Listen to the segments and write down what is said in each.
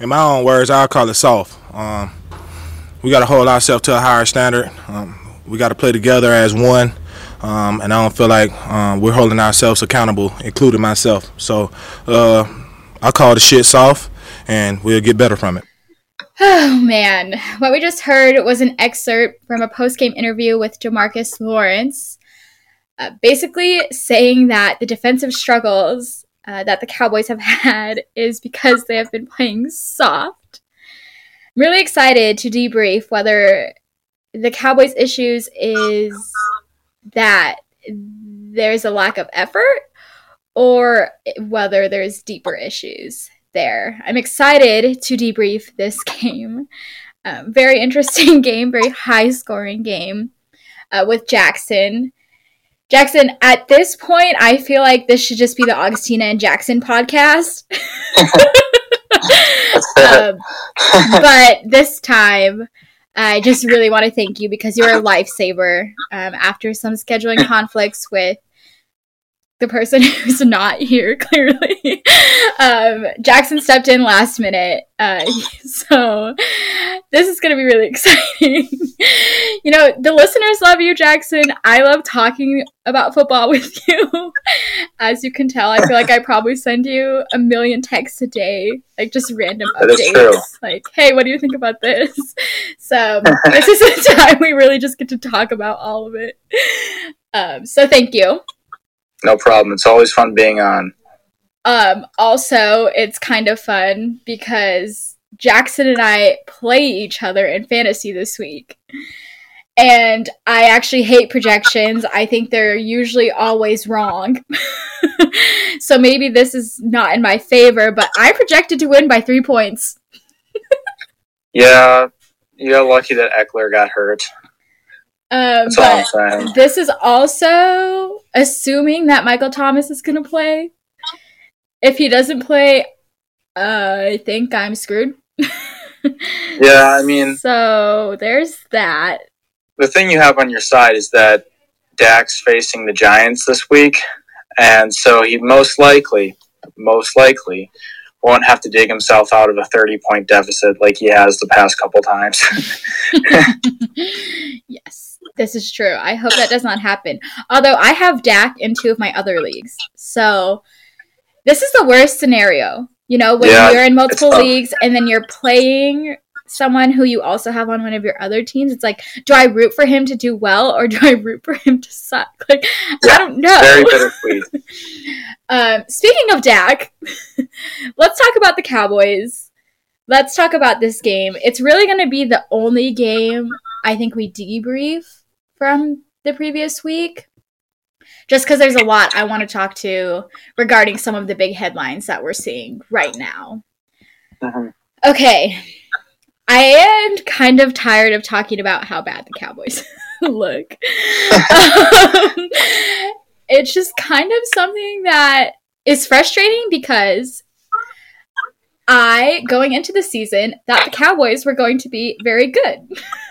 in my own words, I'll call it soft. Um, we got to hold ourselves to a higher standard. Um, we got to play together as one. Um, and I don't feel like um, we're holding ourselves accountable, including myself. So uh, I call the shit soft, and we'll get better from it. Oh man, what we just heard was an excerpt from a post-game interview with Demarcus Lawrence, uh, basically saying that the defensive struggles uh, that the Cowboys have had is because they have been playing soft. I'm really excited to debrief whether the Cowboys' issues is that there's a lack of effort or whether there's deeper issues there. I'm excited to debrief this game. Um, very interesting game, very high scoring game uh, with Jackson. Jackson, at this point, I feel like this should just be the Augustyna and Jackson podcast. um, but this time, I just really want to thank you because you're a lifesaver um, after some scheduling conflicts with the person who's not here clearly um, jackson stepped in last minute uh, so this is going to be really exciting you know the listeners love you jackson. I love talking about football with you. As you can tell i feel like i probably send you a million texts a day like just random that updates. Like hey what do you think about this? So this is the time we really just get to talk about all of it. Um, so thank you. No problem. It's always fun being on. Um, also, it's kind of fun because Jackson and I play each other in fantasy this week. And I actually hate projections. I think they're usually always wrong. so maybe this is not in my favor, but I projected to win by three points. yeah, you got lucky that Ekeler got hurt. Um, but this is also assuming that Michael Thomas is going to play. If he doesn't play, uh, I think I'm screwed. yeah, I mean, so there's that. The thing you have on your side is that Dak's facing the Giants this week, and so he most likely, most likely, won't have to dig himself out of a 30 point deficit like he has the past couple times. yes. This is true. I hope that does not happen. Although I have Dak in two of my other leagues. So this is the worst scenario. You know, when yeah, you're in multiple leagues and then you're playing someone who you also have on one of your other teams, it's like, do I root for him to do well or do I root for him to suck? Like, yeah, I don't know. Very bittersweet. um, speaking of Dak, let's talk about the Cowboys. Let's talk about this game. It's really going to be the only game I think we debrief from the previous week. Just because there's a lot I want to talk to regarding some of the big headlines that we're seeing right now. Uh-huh. Okay. I am kind of tired of talking about how bad the Cowboys look. um, it's just kind of something that is frustrating because I, going into the season, thought the Cowboys were going to be very good.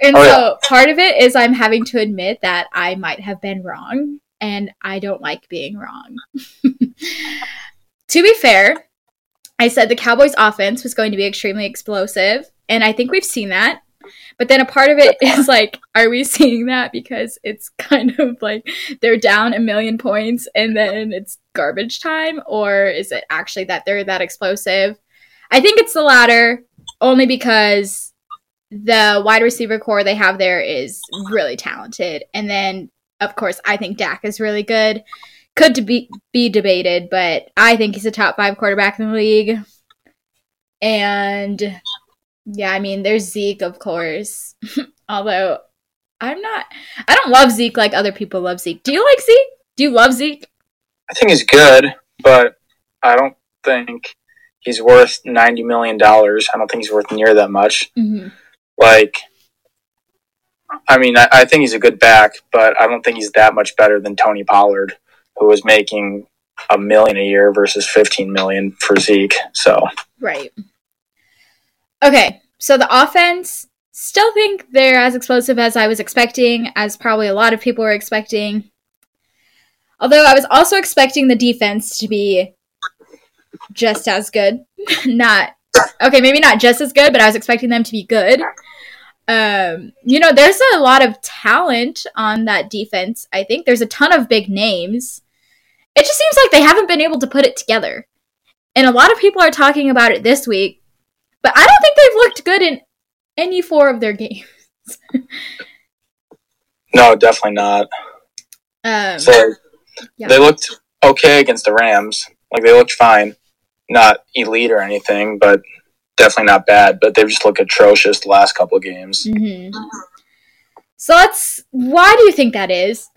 and oh, so yeah. part of it is I'm having to admit that I might have been wrong, and I don't like being wrong. to be fair, I said the Cowboys' offense was going to be extremely explosive, and I think we've seen that. But then a part of it is like, are we seeing that because it's kind of like they're down a million points and then it's garbage time? Or is it actually that they're that explosive? I think it's the latter, only because the wide receiver corps they have there is really talented. And then, of course, I think Dak is really good. Could be, be debated, but I think he's a top five quarterback in the league. And yeah, I mean, there's Zeke, of course. Although I'm not, I don't love Zeke like other people love Zeke. Do you like Zeke? Do you love Zeke? I think he's good, but I don't think he's worth ninety million dollars. I don't think he's worth near that much. Mm-hmm. Like, I mean, I, I, think he's a good back, but I don't think he's that much better than Tony Pollard, who was making a million a year versus fifteen million for Zeke. So right. Okay, so the offense still think they're as explosive as I was expecting, as probably a lot of people were expecting. Although I was also expecting the defense to be just as good, not okay, maybe not just as good, but I was expecting them to be good. Um, you know, there's a lot of talent on that defense. I think there's a ton of big names. It just seems like they haven't been able to put it together. And a lot of people are talking about it this week, but I don't think they've looked good in any four of their games. no, definitely not. Um, so yeah. they looked okay against the Rams. Like they looked fine, not elite or anything, but definitely not bad. But they've just looked atrocious the last couple of games. Mm-hmm. So that's why do you think that is?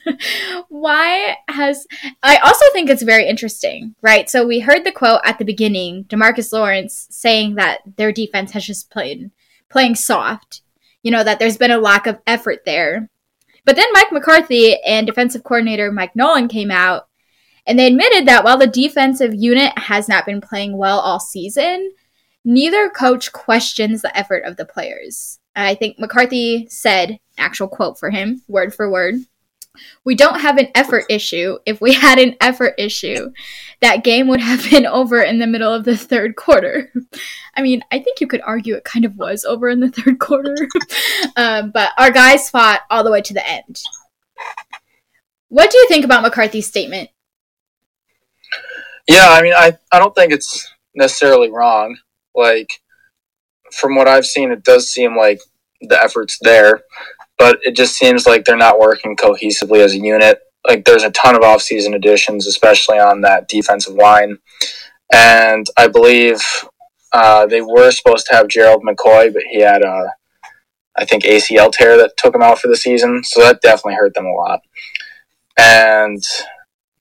why has I also think it's very interesting, right? So we heard the quote at the beginning, Demarcus Lawrence saying that their defense has just played playing soft. You know that there's been a lack of effort there. But then Mike McCarthy and defensive coordinator Mike Nolan came out and they admitted that while the defensive unit has not been playing well all season, neither coach questions the effort of the players. I think McCarthy said, actual quote for him, word for word. We don't have an effort issue. If we had an effort issue, that game would have been over in the middle of the third quarter. I mean, I think you could argue it kind of was over in the third quarter. um, but our guys fought all the way to the end. What do you think about McCarthy's statement? Yeah, I mean, I, I don't think it's necessarily wrong. Like, from what I've seen, it does seem like the effort's there but it just seems like they're not working cohesively as a unit. Like there's a ton of offseason additions, especially on that defensive line. And I believe uh, they were supposed to have Gerald McCoy, but he had a, I think ACL tear that took him out for the season. So that definitely hurt them a lot. And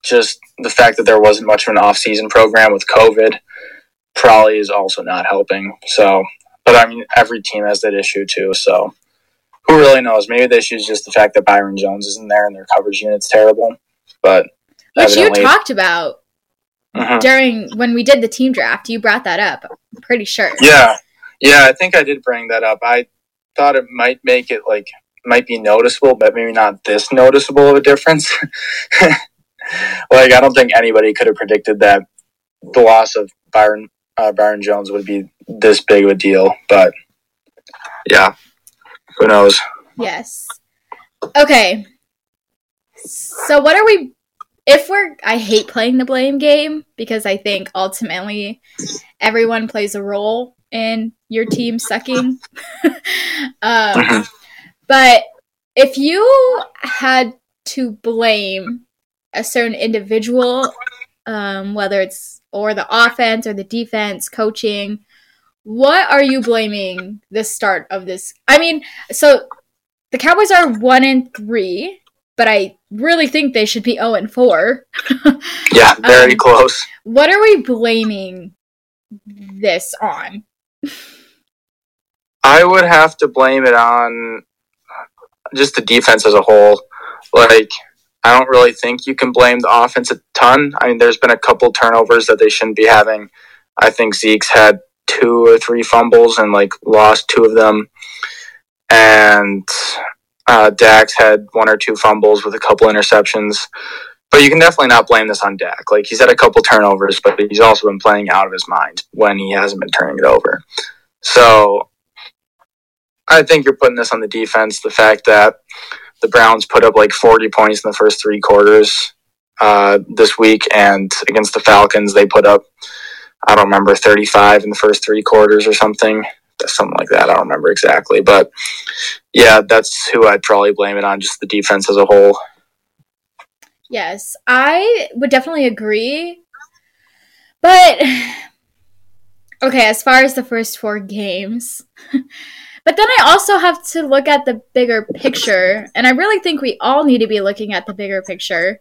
just the fact that there wasn't much of an offseason program with COVID probably is also not helping. So, but I mean, every team has that issue too. So who really knows? Maybe the issue is just the fact that Byron Jones isn't there and their coverage unit's terrible. But which you talked about uh-huh. during when we did the team draft. You brought that up. I'm pretty sure. Yeah, yeah. I think I did bring that up. I thought it might make it like might be noticeable, but maybe not this noticeable of a difference. like I don't think anybody could have predicted that the loss of Byron uh, Byron Jones would be this big of a deal. But yeah, who knows? Yes. Okay. So what are we if we're I hate playing the blame game because I think ultimately everyone plays a role in your team sucking. um, mm-hmm. but if you had to blame a certain individual, um, whether it's or the offense or the defense, coaching, what are you blaming the start of this? I mean, so the Cowboys are one and three, but I really think they should be zero and four. yeah, very um, close. What are we blaming this on? I would have to blame it on just the defense as a whole. Like, I don't really think you can blame the offense a ton. I mean, there's been a couple turnovers that they shouldn't be having. I think Zeke's had two or three fumbles and like lost two of them. And uh, Dak's had one or two fumbles with a couple interceptions. But you can definitely not blame this on Dak. Like he's had a couple turnovers, but he's also been playing out of his mind when he hasn't been turning it over. So I think you're putting this on the defense. The fact that the Browns put up like 40 points in the first three quarters uh, this week, and against the Falcons, they put up I don't remember 35 in the first three quarters or something, something like that. I don't remember exactly, but yeah, that's who I'd probably blame it on, just the defense as a whole. Yes, I would definitely agree. But okay, as far as the first four games. but then I also have to look at the bigger picture, and I really think we all need to be looking at the bigger picture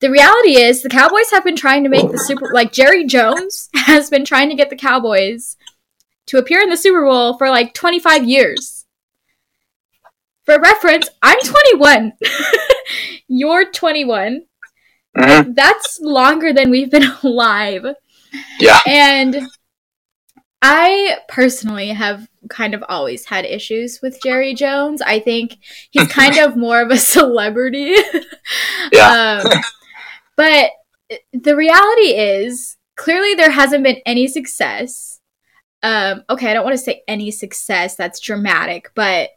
the reality is the Cowboys have been trying to make the Super like Jerry Jones has been trying to get the Cowboys to appear in the Super Bowl for like 25 years. For reference, I'm 21. You're 21. Mm-hmm. That's longer than we've been alive. Yeah. And I personally have kind of always had issues with Jerry Jones. I think he's kind of more of a celebrity. yeah. um, but the reality is, clearly there hasn't been any success. um, okay, I don't want to say any success that's dramatic, but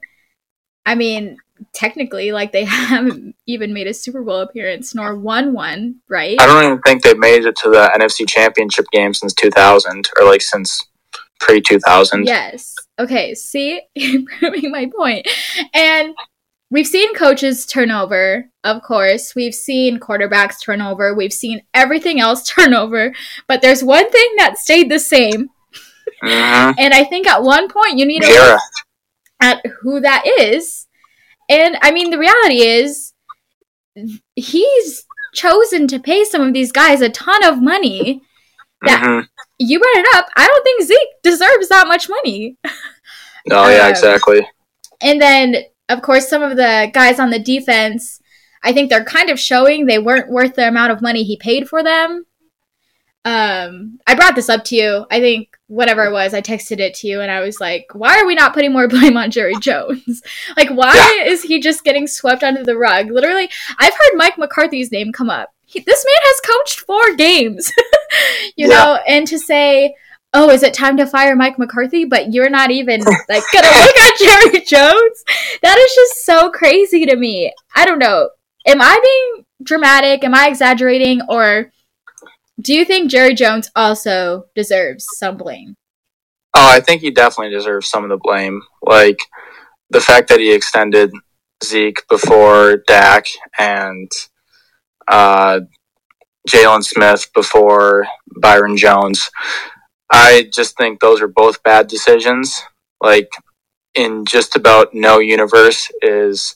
I mean, technically, like they haven't even made a Super Bowl appearance nor won one, right? I don't even think they've made it to the NFC Championship game since 2000 or like since pre 2000. Yes. Okay, see, proving my point. And we've seen coaches turnover, of course. We've seen quarterbacks turnover. We've seen everything else turnover. But there's one thing that stayed the same. Mm-hmm. And I think at one point you need to look at who that is. And I mean, the reality is, he's chosen to pay some of these guys a ton of money. That mm-hmm. You brought it up. I don't think Zeke deserves that much money. No, yeah, um, exactly. And then, of course, some of the guys on the defense, I think they're kind of showing they weren't worth the amount of money he paid for them. Um, I brought this up to you. I think whatever it was, I texted it to you, and I was like, "Why are we not putting more blame on Jerry Jones? like, why yeah. is he just getting swept under the rug?" Literally, I've heard Mike McCarthy's name come up. He, this man has coached four games, you yeah. know, and to say, "Oh, is it time to fire Mike McCarthy?" But you're not even like gonna look at Jerry Jones. That is just so crazy to me. I don't know. Am I being dramatic? Am I exaggerating? Or do you think Jerry Jones also deserves some blame? Oh, I think he definitely deserves some of the blame. Like the fact that he extended Zeke before Dak and uh, Jaylon Smith before Byron Jones. I just think those are both bad decisions. Like in just about no universe is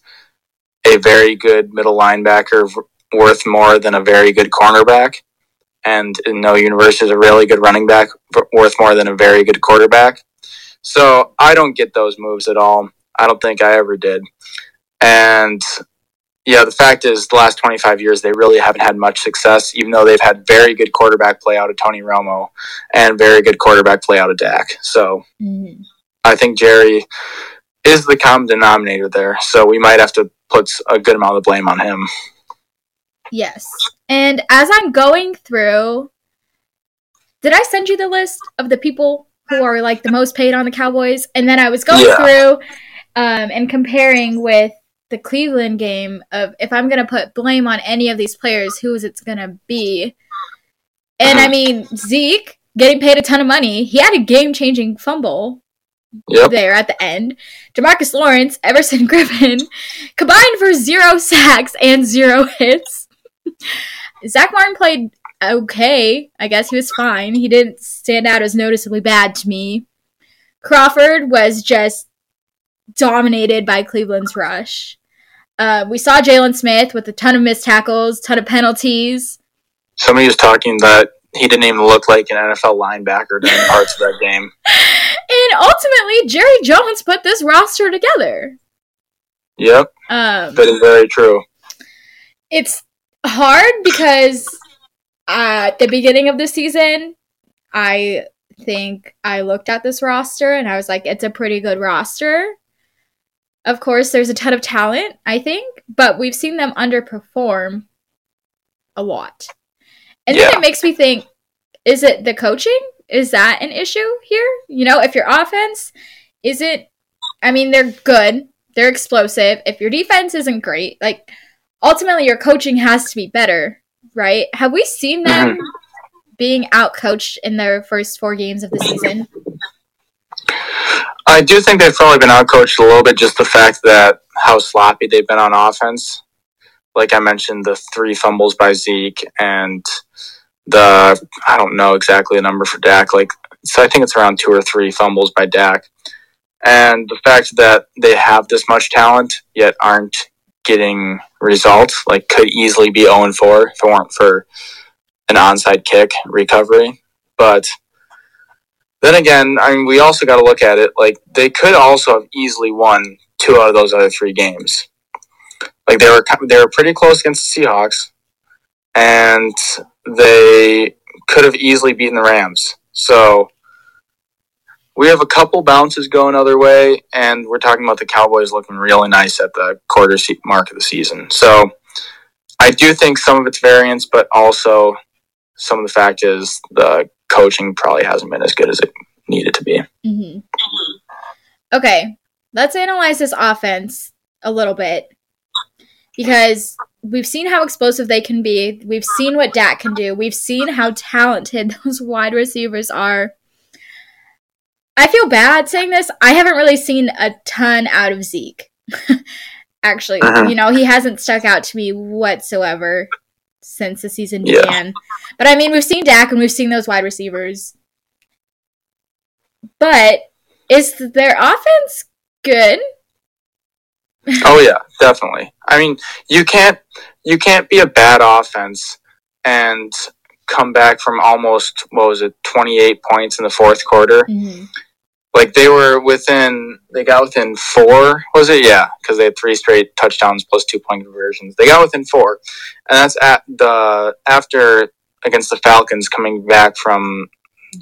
a very good middle linebacker worth more than a very good cornerback. And in no universe is a really good running back worth more than a very good quarterback. So I don't get those moves at all. I don't think I ever did. And yeah, the fact is, the last 25 years, they really haven't had much success, even though they've had very good quarterback play out of Tony Romo and very good quarterback play out of Dak. So mm-hmm. I think Jerry is the common denominator there. So we might have to put a good amount of blame on him. Yes. And as I'm going through, did I send you the list of the people who are like the most paid on the Cowboys? And then I was going yeah. through um, and comparing with the Cleveland game of if I'm going to put blame on any of these players, who is it going to be? And I uh-huh. mean, Zeke getting paid a ton of money. He had a game changing fumble yep. there at the end. Demarcus Lawrence, Everson Griffin combined for zero sacks and zero hits. Zack Martin played okay. I guess he was fine. He didn't stand out as noticeably bad to me. Crawford was just dominated by Cleveland's rush. Uh, we saw Jaylon Smith with a ton of missed tackles, ton of penalties. Somebody was talking that he didn't even look like an NFL linebacker during parts of that game. And ultimately, Jerry Jones put this roster together. Yep. Um, that is very true. It's hard because at the beginning of the season, I think I looked at this roster and I was like, it's a pretty good roster. Of course, there's a ton of talent, I think, but we've seen them underperform a lot. And yeah. then it makes me think is it the coaching? Is that an issue here? You know, if your offense isn't, I mean, they're good, they're explosive. If your defense isn't great, like, ultimately your coaching has to be better, right? Have we seen them mm-hmm. being outcoached in their first four games of the season? I do think they've probably been outcoached a little bit. Just the fact that how sloppy they've been on offense. Like I mentioned, the three fumbles by Zeke and the I don't know exactly the number for Dak. Like so, I think it's around two or three fumbles by Dak. And the fact that they have this much talent yet aren't getting results, like could easily be 0 4 if it weren't for an onside kick recovery. But then again, I mean, we also got to look at it like they could also have easily won two out of those other three games. Like they were they were pretty close against the Seahawks, and they could have easily beaten the Rams. So we have a couple bounces going other way, and we're talking about the Cowboys looking really nice at the quarter mark of the season. So I do think some of it's variance, but also some of the fact is the coaching probably hasn't been as good as it needed to be. Mm-hmm. Okay, let's analyze this offense a little bit because we've seen how explosive they can be. We've seen what Dak can do. We've seen how talented those wide receivers are. I feel bad saying this. I haven't really seen a ton out of Zeke. Actually, uh-huh. you know, he hasn't stuck out to me whatsoever since the season began. But I mean, we've seen Dak and we've seen those wide receivers. But is their offense good? oh yeah, definitely. I mean, you can't you can't be a bad offense and come back from almost what was it, twenty eight points in the fourth quarter. Mm-hmm. Like they were within, they got within four. Was it? Yeah, because they had three straight touchdowns plus two point conversions. They got within four, and that's at the after against the Falcons coming back from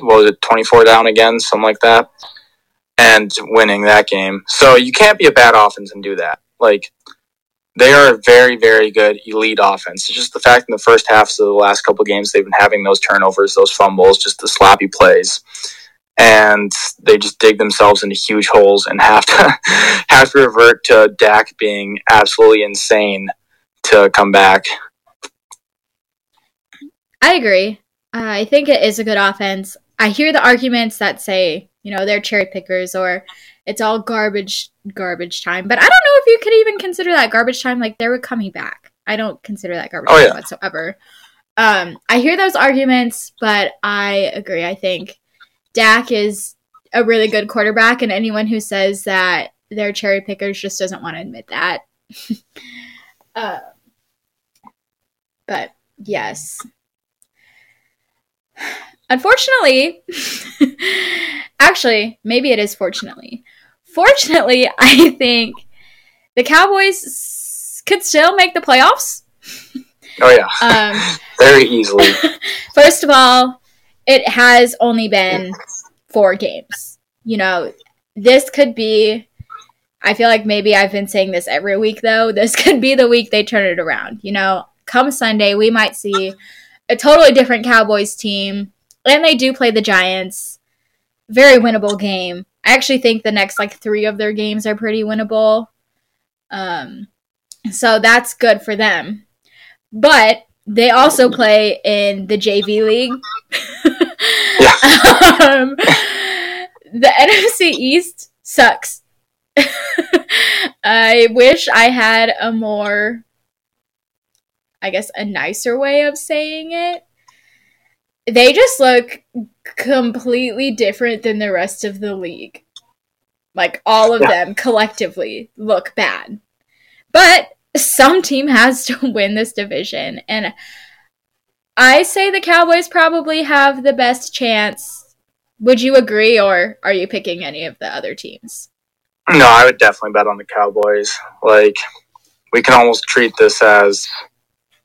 what was it, twenty four down again, something like that and winning that game. So you can't be a bad offense and do that. Like they are a very, very good elite offense. It's just the fact in the first halves of the last couple games they've been having those turnovers, those fumbles, just the sloppy plays. And they just dig themselves into huge holes and have to have to revert to Dak being absolutely insane to come back. I agree. Uh, I think it is a good offense. I hear the arguments that say you know, they're cherry pickers or it's all garbage garbage time. But I don't know if you could even consider that garbage time like they were coming back. I don't consider that garbage oh, time yeah. whatsoever. Um, I hear those arguments, but I agree. I think Dak is a really good quarterback, and anyone who says that they're cherry pickers just doesn't want to admit that. uh, but yes. Unfortunately, actually, maybe it is fortunately. Fortunately, I think the Cowboys could still make the playoffs. Oh yeah, um, very easily. First of all, it has only been four games. You know, this could be. I feel like maybe I've been saying this every week though. This could be the week they turn it around. You know, come Sunday, we might see a totally different Cowboys team and they do play the Giants. Very winnable game. I actually think the next like three of their games are pretty winnable. Um, so that's good for them. But they also play in the JV league. Um, the NFC East sucks. I wish I had a more, I guess, a nicer way of saying it they just look completely different than the rest of the league. Like all of yeah. them collectively look bad. But some team has to win this division and I say the Cowboys probably have the best chance. Would you agree or are you picking any of the other teams? No, I would definitely bet on the Cowboys. Like we can almost treat this as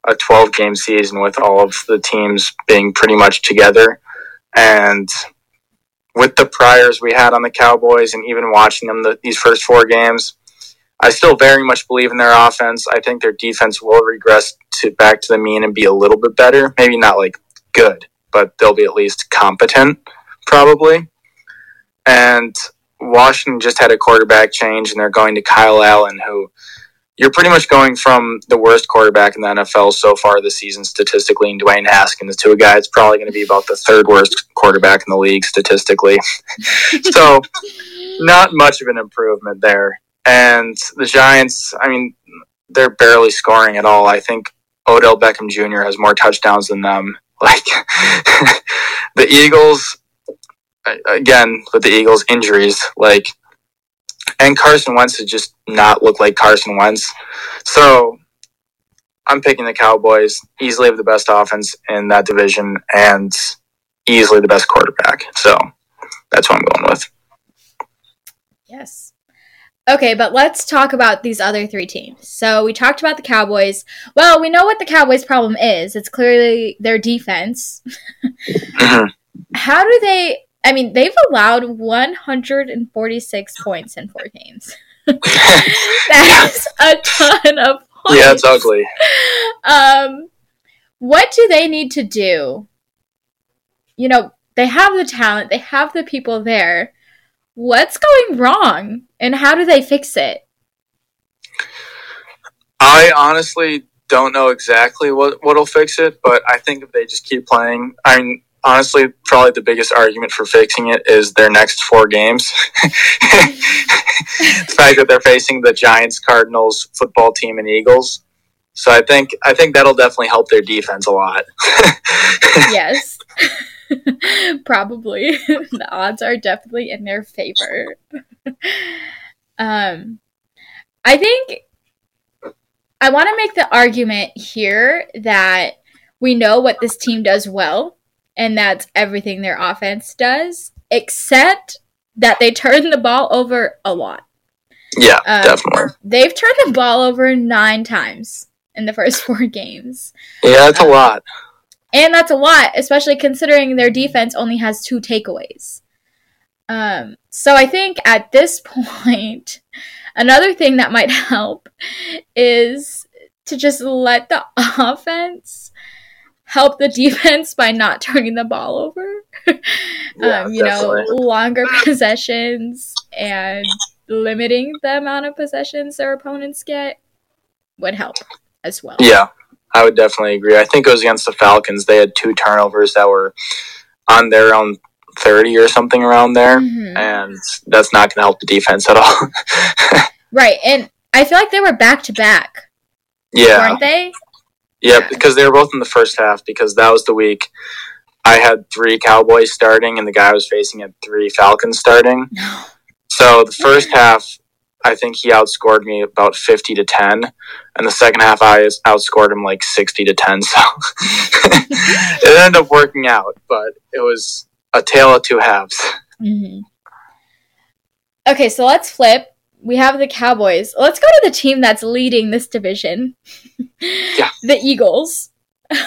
a 12 game season with all of the teams being pretty much together. And with the priors we had on the Cowboys and even watching them the, these first four games, I still very much believe in their offense. I think their defense will regress to back to the mean and be a little bit better. Maybe not like good, but they'll be at least competent, probably. And Washington just had a quarterback change, and they're going to Kyle Allen, who you're pretty much going from the worst quarterback in the NFL so far this season statistically, and Dwayne Haskins to a guy that's probably going to be about the third worst quarterback in the league statistically. so, not much of an improvement there. And the Giants, I mean, they're barely scoring at all. I think Odell Beckham Jr. has more touchdowns than them. Like the Eagles, again with the Eagles injuries, like and Carson Wentz has just not looked like Carson Wentz. So I'm picking the Cowboys. Easily have the best offense in that division and easily the best quarterback. So that's what I'm going with. Yes. Okay, but let's talk about these other three teams. So we talked about the Cowboys. Well, we know what the Cowboys' problem is. It's clearly their defense. mm-hmm. How do they I mean, they've allowed 146 points in four games. That's a ton of points. Yeah, it's ugly. Um, what do they need to do? You know, they have the talent, they have the people there. What's going wrong and how do they fix it? I honestly don't know exactly what what'll fix it, but I think if they just keep playing, I mean, honestly, probably the biggest argument for fixing it is their next four games. the fact that they're facing the Giants, Cardinals, football team, and Eagles. So I think I think that'll definitely help their defense a lot. yes. Probably. the odds are definitely in their favor. um I think I want to make the argument here that we know what this team does well and that's everything their offense does, except that they turn the ball over a lot. Yeah, um, definitely. They've turned the ball over nine times in the first four games. Yeah, that's um, a lot. And that's a lot, especially considering their defense only has two takeaways. Um, so I think at this point, another thing that might help is to just let the offense help the defense by not turning the ball over. yeah, um, you definitely. know, longer possessions and limiting the amount of possessions their opponents get would help as well. Yeah, I would definitely agree. I think it was against the Falcons. They had two turnovers that were on their own 30 or something around there, mm-hmm. and that's not going to help the defense at all. right, and I feel like they were back to back. Yeah. Weren't they? Yeah, because they were both in the first half because that was the week I had three Cowboys starting and the guy I was facing had three Falcons starting. So the first half, I think he outscored me about 50 to 10. And the second half, I outscored him like 60 to 10. So it ended up working out, but it was a tale of two halves. Mm-hmm. Okay, so let's flip we have the Cowboys. Let's go to the team that's leading this division. yeah. The Eagles.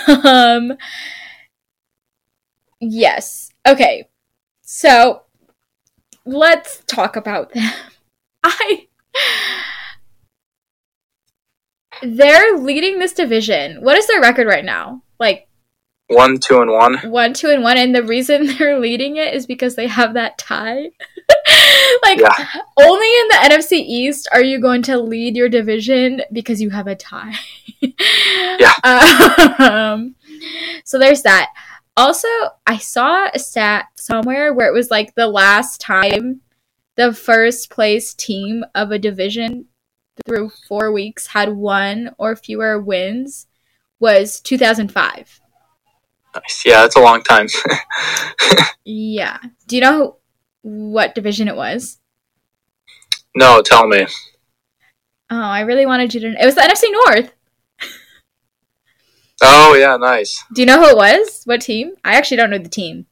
um Yes. Okay. So let's talk about them. I They're leading this division. What is their record right now? Like one, two, and one. One, two, and one. And the reason they're leading it is because they have that tie. like, yeah. only in the NFC East are you going to lead your division because you have a tie. yeah. Um, so there's that. Also, I saw a stat somewhere where it was like the last time the first place team of a division through four weeks had one or fewer wins was 2005. Nice. Yeah, that's a long time. yeah. Do you know what division it was? No, tell me. Oh, I really wanted you to. Know. It was the NFC North. oh yeah, nice. Do you know who it was? What team? I actually don't know the team.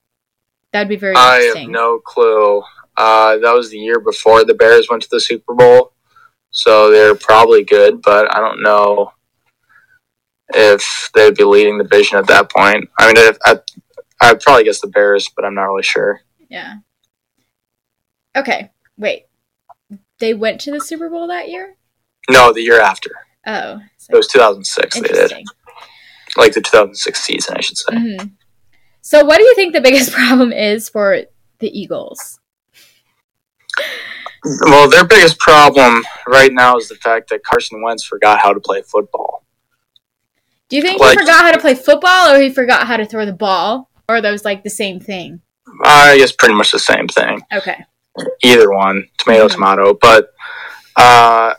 That'd be very. I have no clue. Uh, that was the year before the Bears went to the Super Bowl, so they're probably good, but I don't know if they'd be leading the division at that point. I mean, if, I, I'd probably guess the Bears, but I'm not really sure. Yeah. Okay, wait. They went to the Super Bowl that year? No, the year after. Oh. So it was 2006 they did. Like the 2006 season, I should say. Mm-hmm. So, what do you think the biggest problem is for the Eagles? Well, their biggest problem right now is the fact that Carson Wentz forgot how to play football. Do you think like, he forgot how to play football or he forgot how to throw the ball? Or are those like the same thing? I guess pretty much the same thing. Okay. Either one, tomato, mm-hmm. tomato. But uh,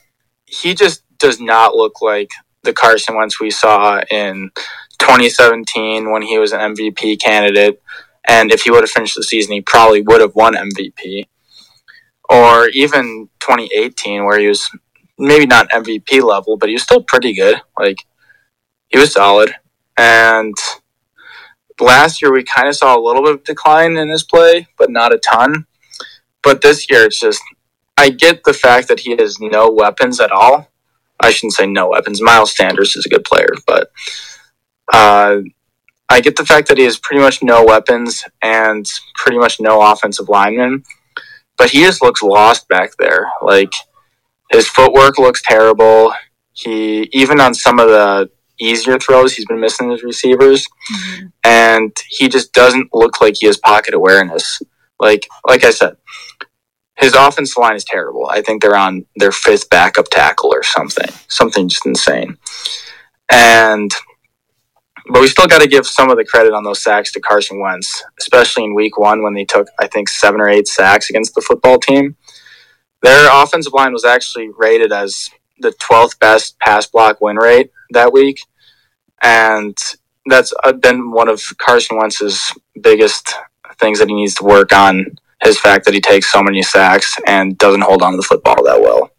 he just does not look like the Carson Wentz we saw in 2017 when he was an MVP candidate. And if he would have finished the season, he probably would have won MVP. Or even 2018, where he was maybe not MVP level, but he was still pretty good. Like, he was solid. And last year we kind of saw a little bit of decline in his play, but not a ton. But this year it's just I get the fact that he has no weapons at all. I shouldn't say no weapons. Miles Sanders is a good player, but uh, I get the fact that he has pretty much no weapons and pretty much no offensive linemen. But he just looks lost back there. Like his footwork looks terrible. He even on some of the easier throws. He's been missing his receivers, mm-hmm. and he just doesn't look like he has pocket awareness. Like like I said, his offensive line is terrible. I think they're on their fifth backup tackle or something, something just insane. And but we still got to give some of the credit on those sacks to Carson Wentz, especially in Week One when they took I think seven or eight sacks against the football team. Their offensive line was actually rated as the 12th best pass block win rate that week, and that's uh, been one of Carson Wentz's biggest things that he needs to work on his fact that he takes so many sacks and doesn't hold on to the football that well.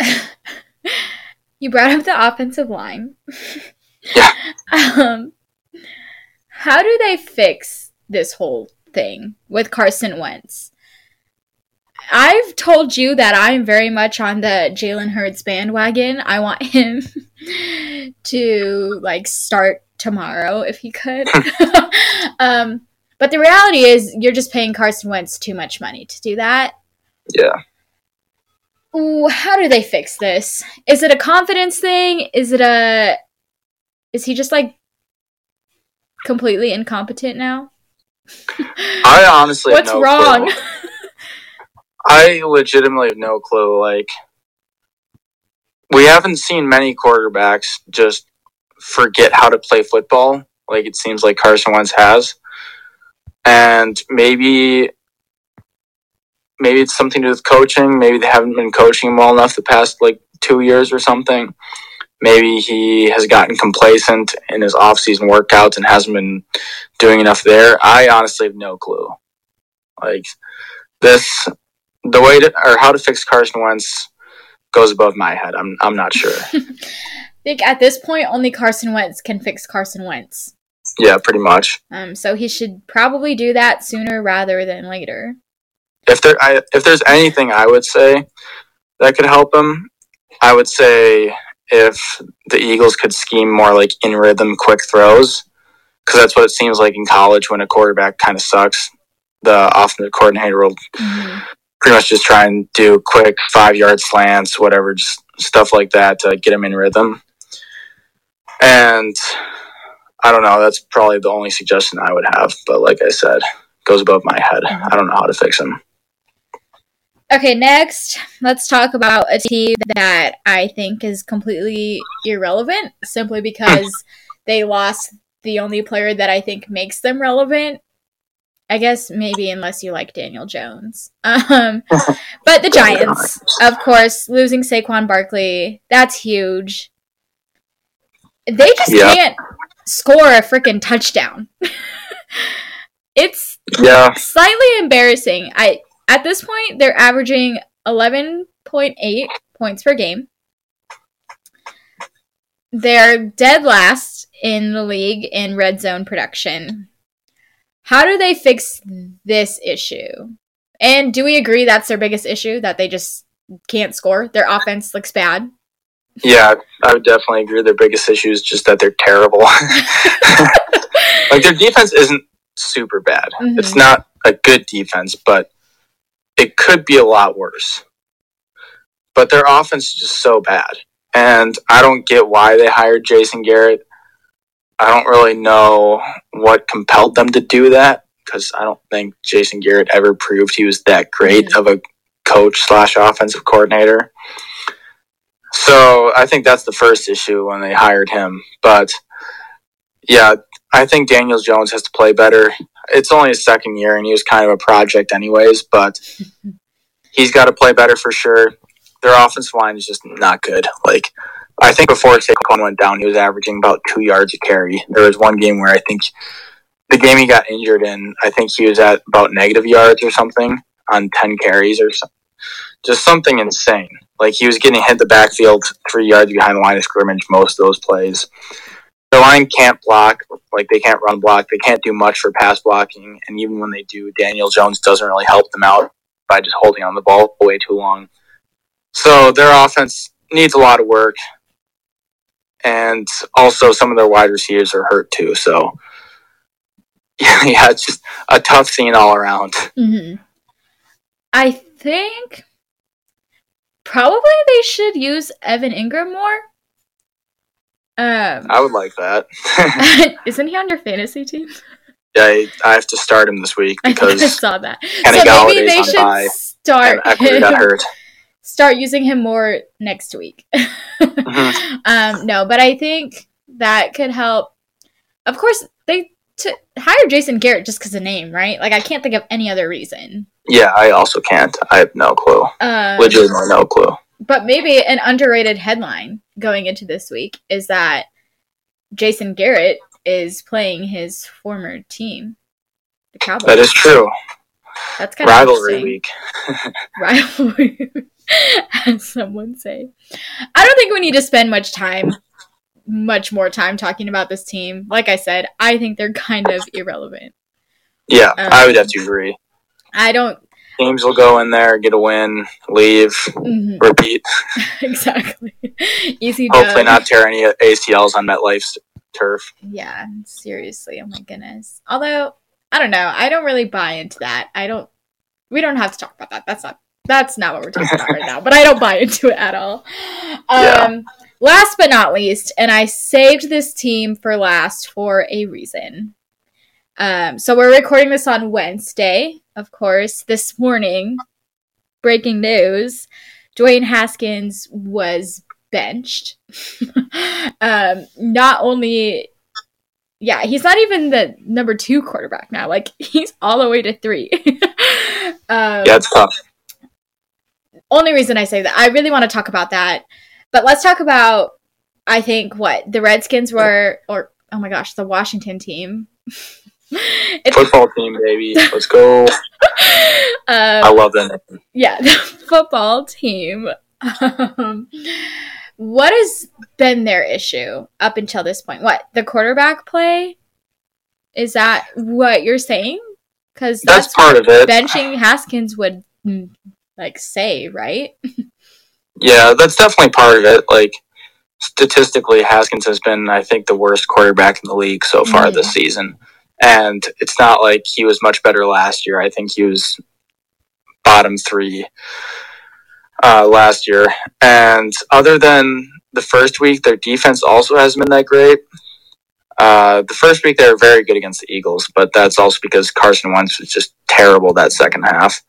you brought up the offensive line. yeah. Um, how do they fix this whole thing with Carson Wentz? I've told you that I'm very much on the Jalen Hurts bandwagon. I want him to like start tomorrow if he could. um, but the reality is, you're just paying Carson Wentz too much money to do that. Yeah. Ooh, how do they fix this? Is it a confidence thing? Is it a. Is he just like completely incompetent now? I honestly What's no wrong? I legitimately have no clue. Like, we haven't seen many quarterbacks just forget how to play football like it seems like Carson Wentz has and maybe maybe it's something to do with coaching. Maybe they haven't been coaching him well enough the past like two years or something. Maybe he has gotten complacent in his off-season workouts and hasn't been doing enough there. I honestly have no clue. Like this, the way to or how to fix Carson Wentz goes above my head. I'm I'm not sure. I think at this point, only Carson Wentz can fix Carson Wentz. Yeah, pretty much. Um, so he should probably do that sooner rather than later. If there, I, if there's anything I would say that could help him, I would say if the Eagles could scheme more like in rhythm, quick throws, because that's what it seems like in college when a quarterback kind of sucks. The offensive coordinator will mm-hmm. pretty much just try and do quick five yard slants, whatever, just stuff like that to get him in rhythm. And I don't know. That's probably the only suggestion I would have. But like I said, goes above my head. I don't know how to fix him. Okay, next, let's talk about a team that I think is completely irrelevant simply because they lost the only player that I think makes them relevant. I guess maybe unless you like Daniel Jones. Um, but the Giants, of course, losing Saquon Barkley, that's huge. They just yeah. can't score a freaking touchdown. it's yeah. slightly embarrassing. I at this point they're averaging 11.8 points per game. They're dead last in the league in red zone production. How do they fix this issue? And do we agree that's their biggest issue that they just can't score? Their offense looks bad. Yeah, I would definitely agree. Their biggest issue is just that they're terrible. like their defense isn't super bad. Mm-hmm. It's not a good defense, but it could be a lot worse. But their offense is just so bad. And I don't get why they hired Jason Garrett. I don't really know what compelled them to do that because I don't think Jason Garrett ever proved he was that great of a coach slash offensive coordinator. So I think that's the first issue when they hired him. But yeah, I think Daniel Jones has to play better. It's only his second year, and he was kind of a project, anyways. But he's got to play better for sure. Their offensive line is just not good. Like I think before Saquon went down, he was averaging about two yards a carry. There was one game where I think the game he got injured in, I think he was at about negative yards or something on ten carries or something. Just something insane. Like he was getting hit the backfield three yards behind the line of scrimmage most of those plays. The line can't block, like they can't run block, they can't do much for pass blocking, and even when they do, Daniel Jones doesn't really help them out by just holding on the ball way too long. So their offense needs a lot of work, and also some of their wide receivers are hurt too. So yeah, it's just a tough scene all around. Mm-hmm. I think probably they should use Evan Engram more. Um, I would like that. isn't he on your fantasy team? Yeah, I, I, have to start him this week because I, I saw that. Kenny so Golladay's maybe they should start him, got hurt. Start using him more next week. mm-hmm. um, no, but I think that could help. Of course, they to hire Jason Garrett just because of the name, right? Like I can't think of any other reason. Yeah, I also can't. I have no clue. Um, Legitimately no clue. But maybe an underrated headline going into this week is that Jason Garrett is playing his former team, the Cowboys. That is true. That's kind of rivalry of week. rivalry, as someone say. I don't think we need to spend much time much more time talking about this team. Like I said, I think they're kind of irrelevant. Yeah, um, I would have to agree. I don't. Teams will go in there, get a win, leave, mm-hmm. repeat. exactly. Easy. Hopefully, not tear any ACLs on MetLife's turf. Yeah, seriously. Oh my goodness. Although I don't know, I don't really buy into that. I don't. We don't have to talk about that. That's not. That's not what we're talking about right now. But I don't buy into it at all. Um, yeah. Last but not least, and I saved this team for last for a reason. Um, so we're recording this on Wednesday, of course. This morning, breaking news: Dwayne Haskins was benched. um, not only, yeah, he's not even the number two quarterback now. Like he's all the way to three. um, yeah, it's tough. Only reason I say that I really want to talk about that but let's talk about I think what the Redskins were or oh my gosh, the Washington team. football team, baby. Let's go. um, I love that. Yeah, the football team. Um, what has been their issue up until this point? What the quarterback play? Is that what you're saying? Because that's, that's, part of it. Benching Haskins would mm, like say, right? Yeah, that's definitely part of it. Like statistically, Haskins has been, I think, the worst quarterback in the league so far mm-hmm. this season. And it's not like he was much better last year. I think he was bottom three uh, last year. And other than the first week, their defense also hasn't been that great. Uh, the first week they were very good against the Eagles, but that's also because Carson Wentz was just terrible that second half.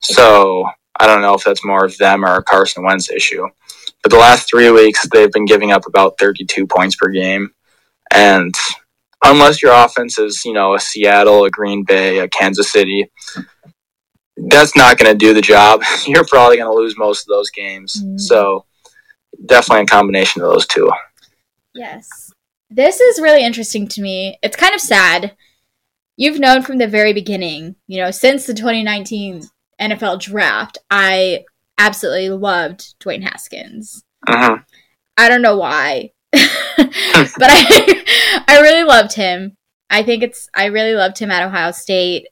So I don't know if that's more of them or Carson Wentz issue. But the last three weeks, they've been giving up about 32 points per game. And unless your offense is, you know, a Seattle, a Green Bay, a Kansas City, that's not going to do the job. You're probably going to lose most of those games. Mm-hmm. So definitely a combination of those two. Yes. This is really interesting to me. It's kind of sad. You've known from the very beginning, you know, since the 2019 NFL draft, I absolutely loved Dwayne Haskins. Uh-huh. I don't know why, but I I really loved him. I think it's I really loved him at Ohio State.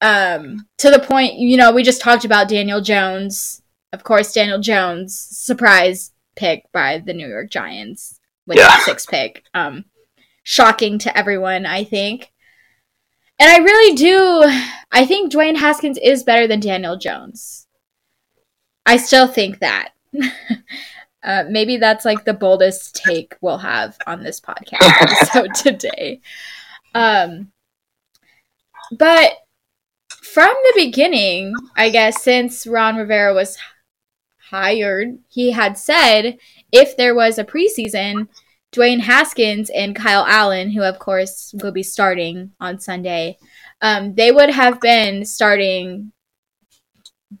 Um, to the point, you know, we just talked about Daniel Jones. Of course, Daniel Jones surprise pick by the New York Giants with yeah. the sixth pick. Um, shocking to everyone, I think. And I really do. I think Dwayne Haskins is better than Daniel Jones. I still think that. uh, maybe that's like the boldest take we'll have on this podcast episode today. Um, but from the beginning, I guess, since Ron Rivera was hired, he had said if there was a preseason, Dwayne Haskins and Kyle Allen, who of course will be starting on Sunday, um, they would have been starting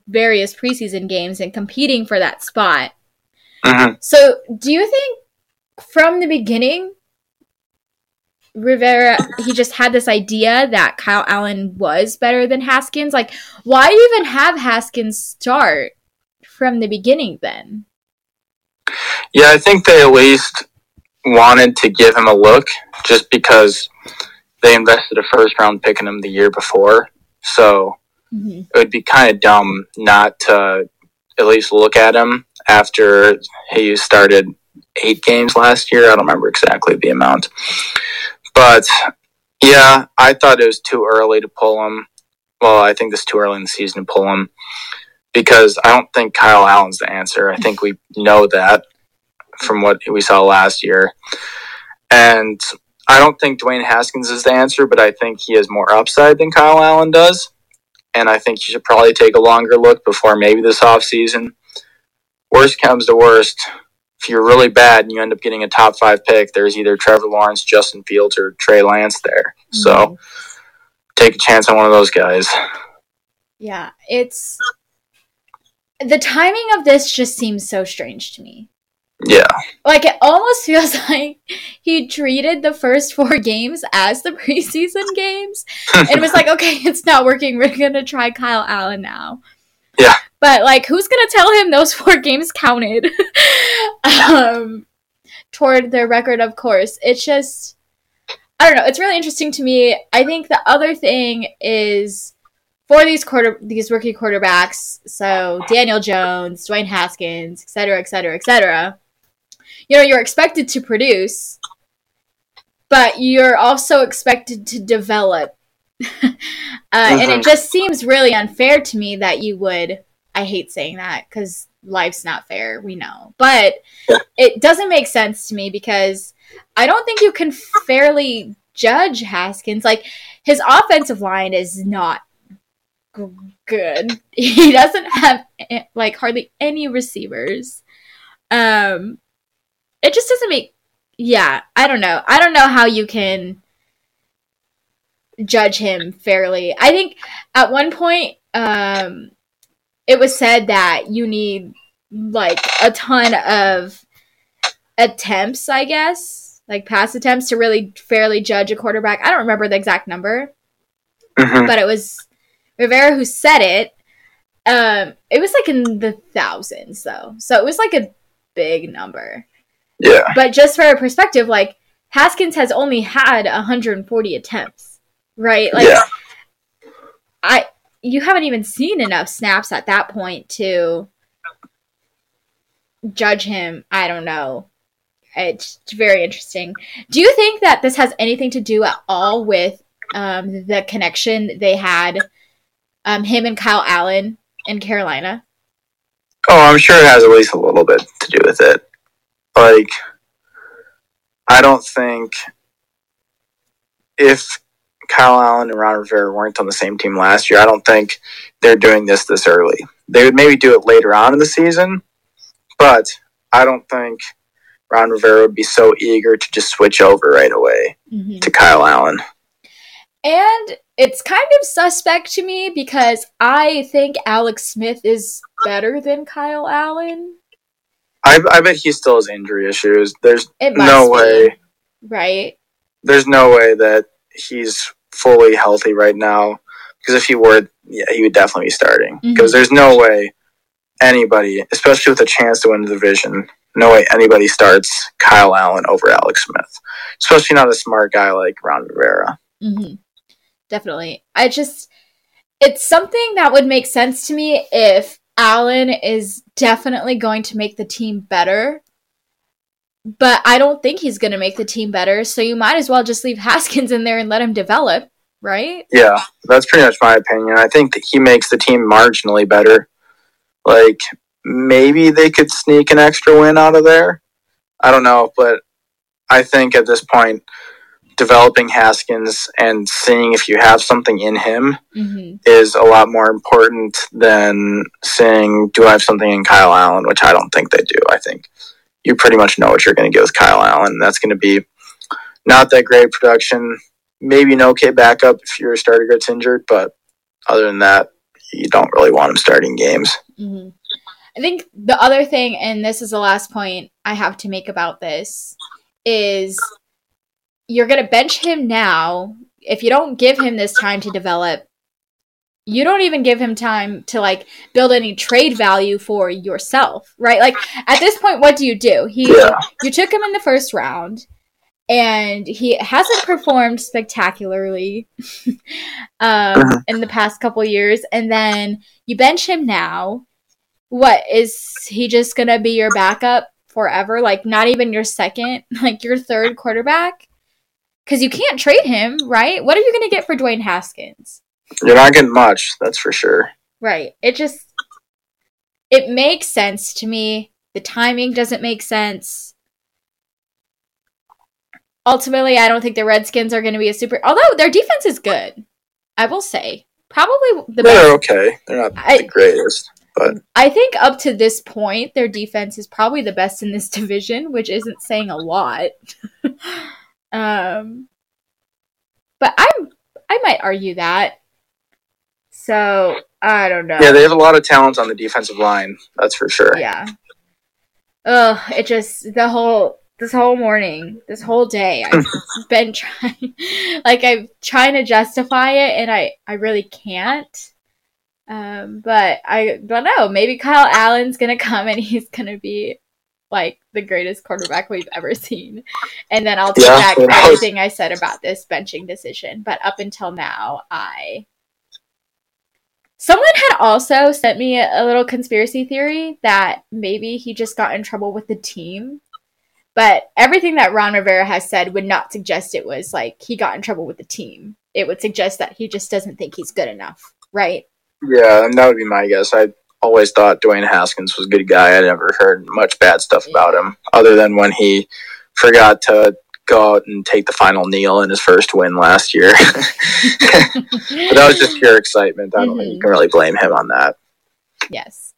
various preseason games and competing for that spot. Uh-huh. So, do you think from the beginning, Rivera he just had this idea that Kyle Allen was better than Haskins? Like, why even have Haskins start from the beginning then? Yeah, I think they at least wanted to give him a look just because they invested a first round pick in him the year before. So mm-hmm. it would be kind of dumb not to at least look at him after he started eight games last year. I don't remember exactly the amount. But yeah, I thought it was too early to pull him. Well, I think it's too early in the season to pull him. because I don't think Kyle Allen's the answer. I think we know that from what we saw last year. And I don't think Dwayne Haskins is the answer, but I think he has more upside than Kyle Allen does. And I think you should probably take a longer look before maybe this offseason. Worst comes to worst, if you're really bad and you end up getting a top five pick, there's either Trevor Lawrence, Justin Fields, or Trey Lance there. Mm-hmm. So take a chance on one of those guys. Yeah, it's the timing of this just seems so strange to me. Yeah. Like it almost feels like he treated the first four games as the preseason games. and it was like, okay, it's not working. We're going to try Kyle Allen now. Yeah. But like who's to tell him those four games counted? um toward their record, of course. It's just I don't know, it's really interesting to me. I think the other thing is for these quarter these rookie quarterbacks, so Daniel Jones, Dwayne Haskins, et cetera, et cetera, et cetera you know you're expected to produce but you're also expected to develop uh, mm-hmm. and it just seems really unfair to me that you would i hate saying that because life's not fair we know. But it doesn't make sense to me because i don't think you can fairly judge haskins. Like his offensive line is not good. He doesn't have eh, like hardly any receivers. Um it just doesn't make yeah i don't know. I don't know how you can judge him fairly. I think at one point um it was said that you need like a ton of attempts i guess like pass attempts to really fairly judge a quarterback. I don't remember the exact number mm-hmm. but it was rivera who said it. Um it was like in the thousands though. So it was like a big number. Yeah. But just for a perspective, like Haskins has only had 140 attempts, right? Like, yeah. I you haven't even seen enough snaps at that point to judge him. I don't know. It's very interesting. Do you think that this has anything to do at all with um, the connection they had, um, him and Kyle Allen in Carolina? Oh, I'm sure it has at least a little bit to do with it like I don't think if Kyle Allen and Ron Rivera weren't on the same team last year, I don't think they're doing this this early. They would maybe do it later on in the season, but I don't think Ron Rivera would be so eager to just switch over right away mm-hmm. to Kyle Allen. And it's kind of suspect to me because I think Alex Smith is better than Kyle Allen. I, I bet he still has injury issues. There's no be. way. Right. There's no way that he's fully healthy right now. Because if he were, yeah, he would definitely be starting. Because mm-hmm. there's no way anybody, especially with a chance to win the division, no way anybody starts Kyle Allen over Alex Smith. Especially not a smart guy like Ron Rivera. Mm-hmm. Definitely. I just, it's something that would make sense to me if Allen is definitely going to make the team better. But I don't think he's going to make the team better, so you might as well just leave Haskins in there and let him develop, right? Yeah, that's pretty much my opinion. I think that he makes the team marginally better. Like maybe they could sneak an extra win out of there. I don't know, but I think at this point developing Haskins and seeing if you have something in him mm-hmm. is a lot more important than saying, Do I have something in Kyle Allen? Which I don't think they do. I think you pretty much know what you're going to get with Kyle Allen. That's going to be not that great production. Maybe an okay backup if your starter gets injured, but other than that, you don't really want him starting games. Mm-hmm. I think the other thing, and this is the last point I have to make about this, is you're going to bench him now. If you don't give him this time to develop, you don't even give him time to like build any trade value for yourself, right? Like at this point, what do you do? He yeah. you took him in the first round, and he hasn't performed spectacularly um, uh-huh. in the past couple years. And then you bench him now. What is he just gonna be your backup forever? Like not even your second, like your third quarterback? because you can't trade him, right? What are you going to get for Dwayne Haskins? You're not getting much, that's for sure. Right. It just it makes sense to me. The timing doesn't make sense. Ultimately, I don't think the Redskins are going to be a super. Although their defense is good, I will say probably the They're best. okay. They're not I, the greatest, but I think up to this point, their defense is probably the best in this division, which isn't saying a lot. um, but I'm I might argue that. So I don't know. Yeah, they have a lot of talent on the defensive line. That's for sure. Yeah. Ugh, it just the whole this whole morning, this whole day, I've been trying, like I'm trying to justify it, and I I really can't. Um, but I don't know. Maybe Kyle Allen's gonna come and he's gonna be like the greatest quarterback we've ever seen, and then I'll take yeah, back everything I said about this benching decision. But up until now, I Someone had also sent me a, little conspiracy theory that maybe he just got in trouble with the team. But everything that Ron Rivera has said would not suggest it was like he got in trouble with the team. It would suggest that he just doesn't think he's good enough, right? Yeah, that would be my guess. I always thought Dwayne Haskins was a good guy. I never heard much bad stuff about him, other than when he forgot to go out and take the final kneel in his first win last year. but that was just pure excitement. I don't mm-hmm. think you mm-hmm. can really blame him on that. Yes.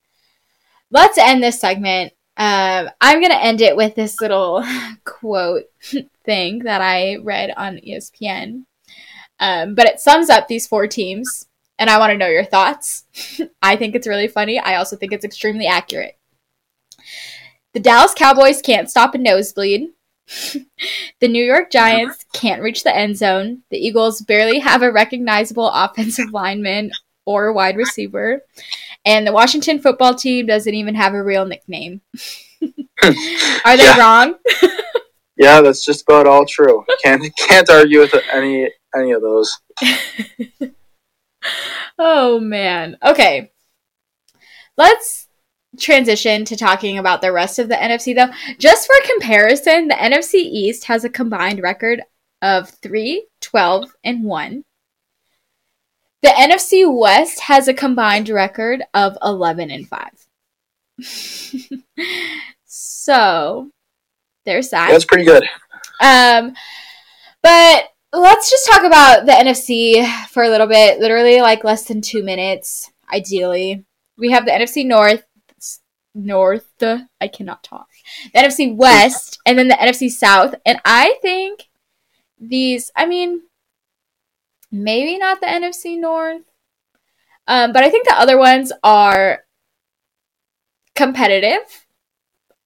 Let's end this segment. Um, I'm going to end it with this little quote thing that I read on ESPN. Um, but it sums up these four teams, and I want to know your thoughts. I think it's really funny. I also think it's extremely accurate. The Dallas Cowboys can't stop a nosebleed. The New York Giants can't reach the end zone. The Eagles barely have a recognizable offensive lineman or wide receiver. And the Washington football team doesn't even have a real nickname. Are they yeah. wrong? yeah, that's just about all true. Can't can't argue with any any of those. oh man. Okay. Let's transition to talking about the rest of the NFC though. Just for comparison, the NFC East has a combined record of 3, 12, and 1. The NFC West has a combined record of 11 and 5. so, there's that. That's pretty good. Um but let's just talk about the NFC for a little bit, literally like less than 2 minutes ideally. We have the NFC North North. I cannot talk. The NFC West and then the NFC South. And I think these, I mean, maybe not the NFC North, um, but I think the other ones are competitive.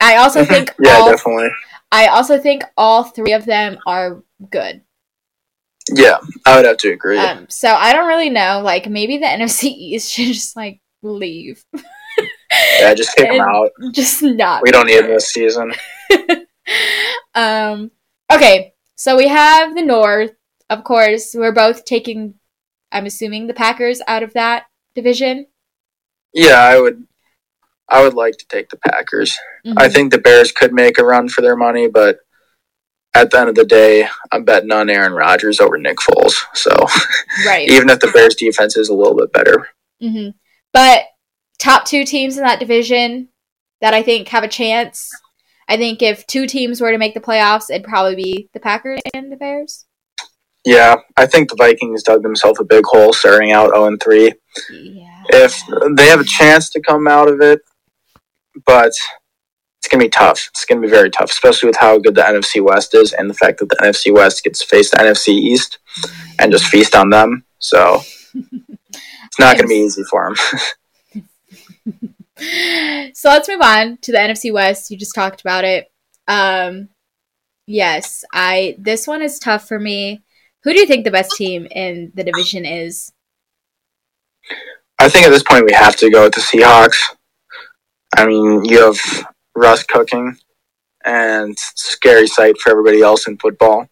I also think yeah, all, definitely. I also think all three of them are good. Yeah, I would have to agree. Um, so I don't really know. Like maybe the NFC East should just like leave. Yeah, just kick them out. Just not. We don't need them this season. um. Okay, so we have the North. Of course, we're both taking. I'm assuming the Packers out of that division. Yeah, I would. I would like to take the Packers. Mm-hmm. I think the Bears could make a run for their money, but at the end of the day, I'm betting on Aaron Rodgers over Nick Foles. So, right. even if the Bears defense is a little bit better, mm-hmm. but top two teams in that division that I think have a chance. I think if two teams were to make the playoffs, it'd probably be the Packers and the Bears. Yeah, I think the Vikings dug themselves a big hole starting out 0 3. Yeah. If they have a chance to come out of it, but it's going to be tough. It's going to be very tough, especially with how good the NFC West is and the fact that the NFC West gets to face the NFC East and just feast on them. So it's not going to be easy for them. so let's move on to the NFC West. You just talked about it. Um, yes, I this one is tough for me. Who do you think the best team in the division is? I think at this point we have to go with the Seahawks. I mean, you have Russ cooking, and scary sight for everybody else in football.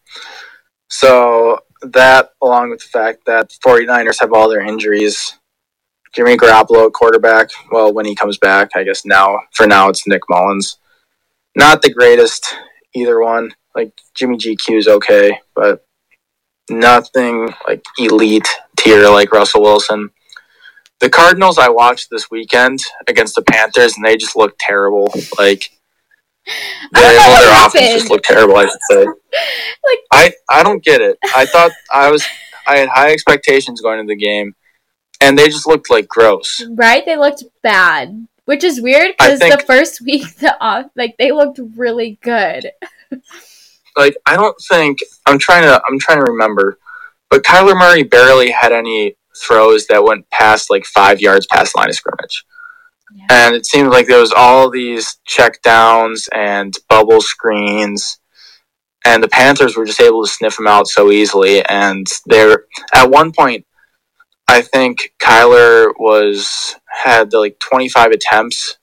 So that, along with the fact that 49ers have all their injuries, Jimmy Garoppolo quarterback. Well, when he comes back, I guess now for now it's Nick Mullens. Not the greatest either one. Like Jimmy GQ is okay, but nothing like elite tier like Russell Wilson. The Cardinals I watched this weekend against the Panthers, and they just looked terrible. Like they, well, their offense just looked terrible. I should say. like I, I don't get it. I thought I was I had high expectations going into the game, and they just looked like gross. Right? They looked bad, which is weird because the first week the off like they looked really good. like I don't think I'm trying to I'm trying to remember, but Kyler Murray barely had any throws that went past like five yards past the line of scrimmage. Yeah. And it seemed like there was all these check downs and bubble screens and the Panthers were just able to sniff him out so easily. And they're at one point, I think Kyler was had like 25 attempts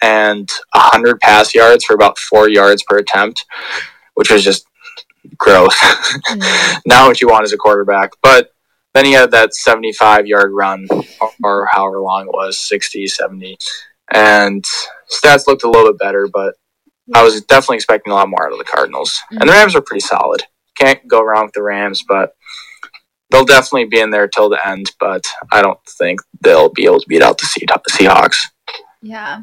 and 100 pass yards for about four yards per attempt, which was just gross. Mm-hmm. Not what you want as a quarterback. But then he had that 75 yard run, or however long it was 60, 70. And stats looked a little bit better, but I was definitely expecting a lot more out of the Cardinals. Mm-hmm. And the Rams are pretty solid. Can't go wrong with the Rams, but they'll definitely be in there till the end. But I don't think they'll be able to beat out the Seahawks. Yeah.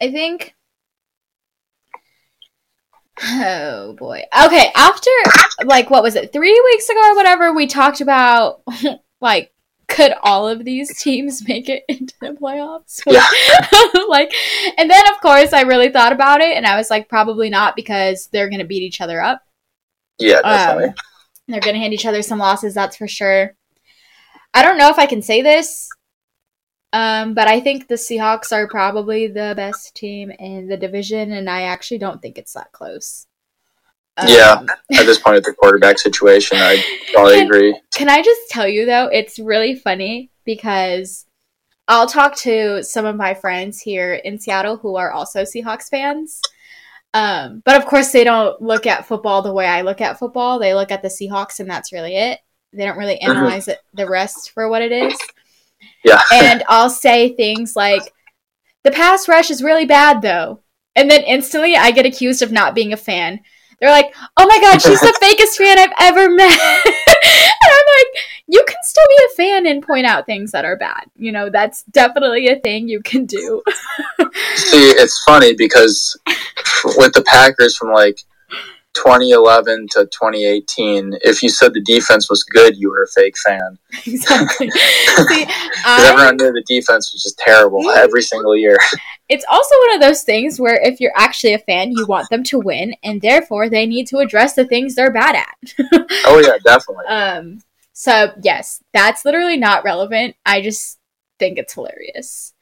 I think. Oh boy. Okay, after like what was it? 3 weeks ago or whatever, we talked about like could all of these teams make it into the playoffs? Yeah. like, and then of course I really thought about it, and I was like, probably not because they're gonna beat each other up. Yeah, definitely. Um, they're gonna hand each other some losses, that's for sure. I don't know if I can say this, um, but I think the Seahawks are probably the best team in the division, and I actually don't think it's that close. Um, yeah, at this point, at the quarterback situation, I probably can, agree. Can I just tell you though, it's really funny because I'll talk to some of my friends here in Seattle who are also Seahawks fans. Um, but of course, they don't look at football the way I look at football. They look at the Seahawks, and that's really it. They don't really mm-hmm. analyze mm-hmm. it, the rest for what it is. Yeah. and I'll say things like, "The pass rush is really bad, though," and then instantly I get accused of not being a fan they're like, "Oh my god, she's the fakest fan I've ever met." and I'm like, "You can still be a fan and point out things that are bad. You know, that's definitely a thing you can do." See, it's funny because with the Packers from like 2011 to 2018, if you said the defense was good, you were a fake fan. Exactly. See, I, everyone knew the defense was just terrible mm. every single year. It's also one of those things where if you're actually a fan, you want them to win, and therefore they need to address the things they're bad at. oh yeah, definitely. Um. So yes, that's literally not relevant. I just think it's hilarious.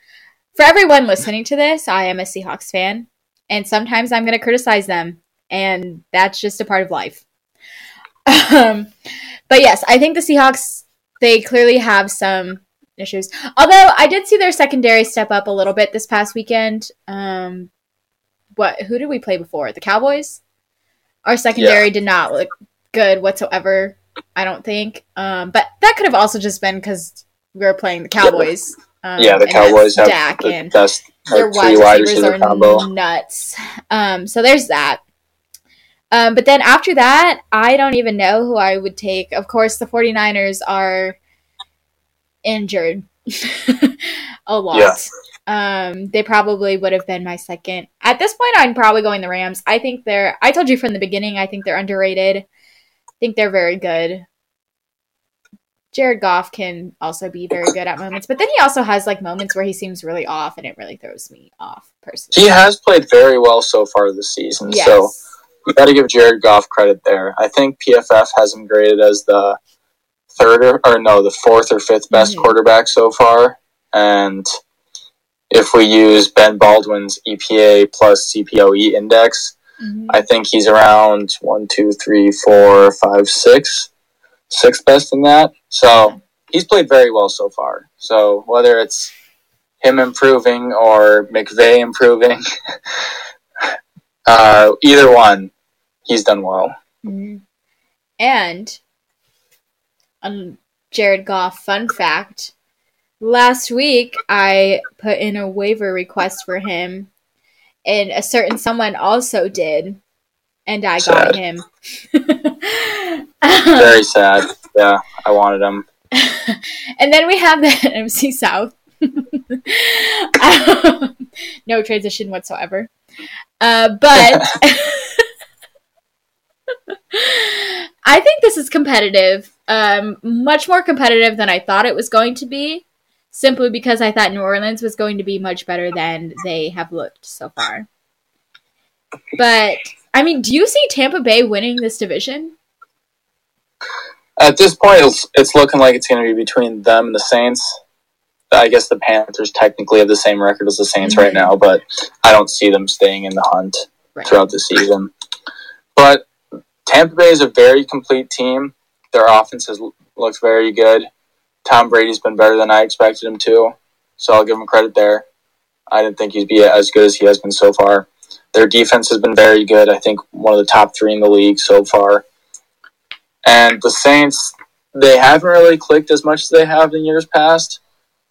For everyone listening to this, I am a Seahawks fan, and sometimes I'm going to criticize them and that's just a part of life. um, but yes, I think the Seahawks they clearly have some issues. Although I did see their secondary step up a little bit this past weekend. Um, what who did we play before? The Cowboys. Our secondary yeah. did not look good whatsoever. I don't think. Um, but that could have also just been because we were playing the Cowboys. Um, yeah, the Cowboys have Dak the and best their wide receivers are combo. nuts. Um, so there's that. Um, but then after that, I don't even know who I would take. Of course, the 49ers are injured a lot. Yeah. Um, they probably would have been my second. At this point, I'm probably going the Rams. I think they're, I told you from the beginning, I think they're underrated. I think they're very good. Jared Goff can also be very good at moments, but then he also has like moments where he seems really off, and it really throws me off personally. He has played very well so far this season. Yes. So got to give Jared Goff credit there. I think PFF has him graded as the third or, or no, the fourth or fifth best mm-hmm. quarterback so far. And if we use Ben Baldwin's EPA plus CPOE index, mm-hmm. I think he's around one, two, three, four, five, six, sixth best in that. So he's played very well so far. So whether it's him improving or McVay improving, Uh, either one, he's done well. Mm-hmm. And um, Jared Goff, fun fact: last week I put in a waiver request for him, and a certain someone also did, and I sad. got him. Very sad. Yeah, I wanted him. and then we have the NFC South. um, no transition whatsoever. Uh, but I think this is competitive. Um, much more competitive than I thought it was going to be, simply because I thought New Orleans was going to be much better than they have looked so far. But I mean, do you see Tampa Bay winning this division? At this point, it's, it's looking like it's going to be between them and the Saints. I guess the Panthers technically have the same record as the Saints mm-hmm. right now, but I don't see them staying in the hunt right. throughout the season. But Tampa Bay is a very complete team. Their offense has, looks very good. Tom Brady's been better than I expected him to, so I'll give him credit there. I didn't think he'd be as good as he has been so far. Their defense has been very good. I think one of the top three in the league so far. And the Saints, they haven't really clicked as much as they have in years past.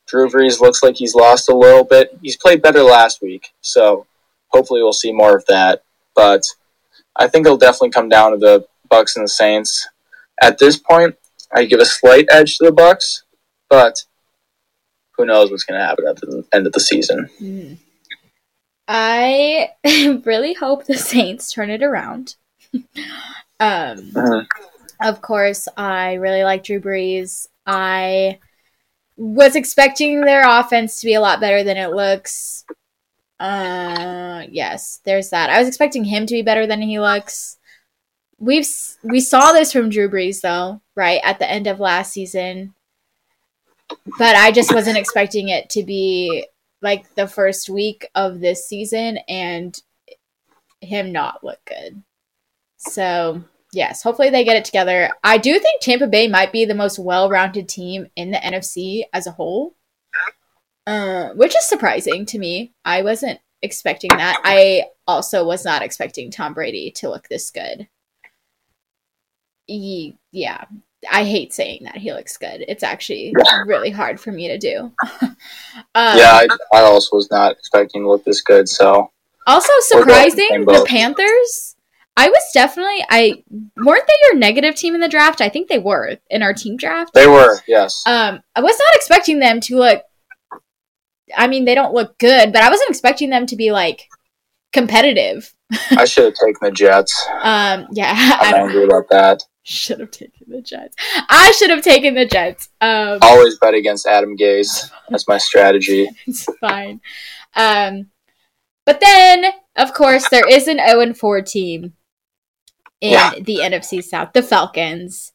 Drew Brees looks like he's lost a little bit. He's played better last week, so hopefully we'll see more of that. But I think it'll definitely come down to the Bucs and the Saints. At this point, I give a slight edge to the Bucs, but who knows what's going to happen at the end of the season. Mm. I really hope the Saints turn it around. um, mm-hmm. Of course, I really like Drew Brees. I was expecting their offense to be a lot better than it looks. Uh, yes, there's that. I was expecting him to be better than he looks. We've we saw this from Drew Brees though, right at the end of last season. But I just wasn't expecting it to be like the first week of this season and him not look good. So, yes, hopefully they get it together. I do think Tampa Bay might be the most well rounded team in the NFC as a whole, uh, which is surprising to me. I wasn't expecting that. I also was not expecting Tom Brady to look this good. He, yeah, I hate saying that he looks good. It's actually really hard for me to do. um, yeah, I, I, also was not expecting to look this good. So also surprising the Panthers. I was definitely I weren't they your negative team in the draft? I think they were in our team draft. They were, yes. Um, I was not expecting them to look. I mean, they don't look good, but I wasn't expecting them to be like competitive. I should have taken the Jets. Um, yeah, I'm angry about that. Should have taken the Jets. I should have taken the Jets. Um, Always bet against Adam Gase. That's my strategy. it's fine. Um, but then, of course, there is an 0 4 team in yeah. the NFC South, the Falcons.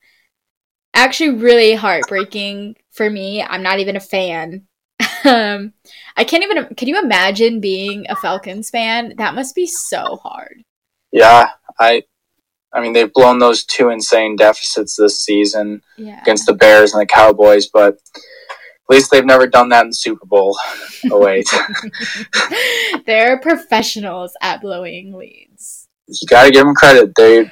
Actually, really heartbreaking for me. I'm not even a fan. um, I can't even. Can you imagine being a Falcons fan? That must be so hard. Yeah, I I mean, they've blown those two insane deficits this season yeah. against the Bears and the Cowboys, but at least they've never done that in the Super Bowl. oh wait, they're professionals at blowing leads. You got to give them credit. They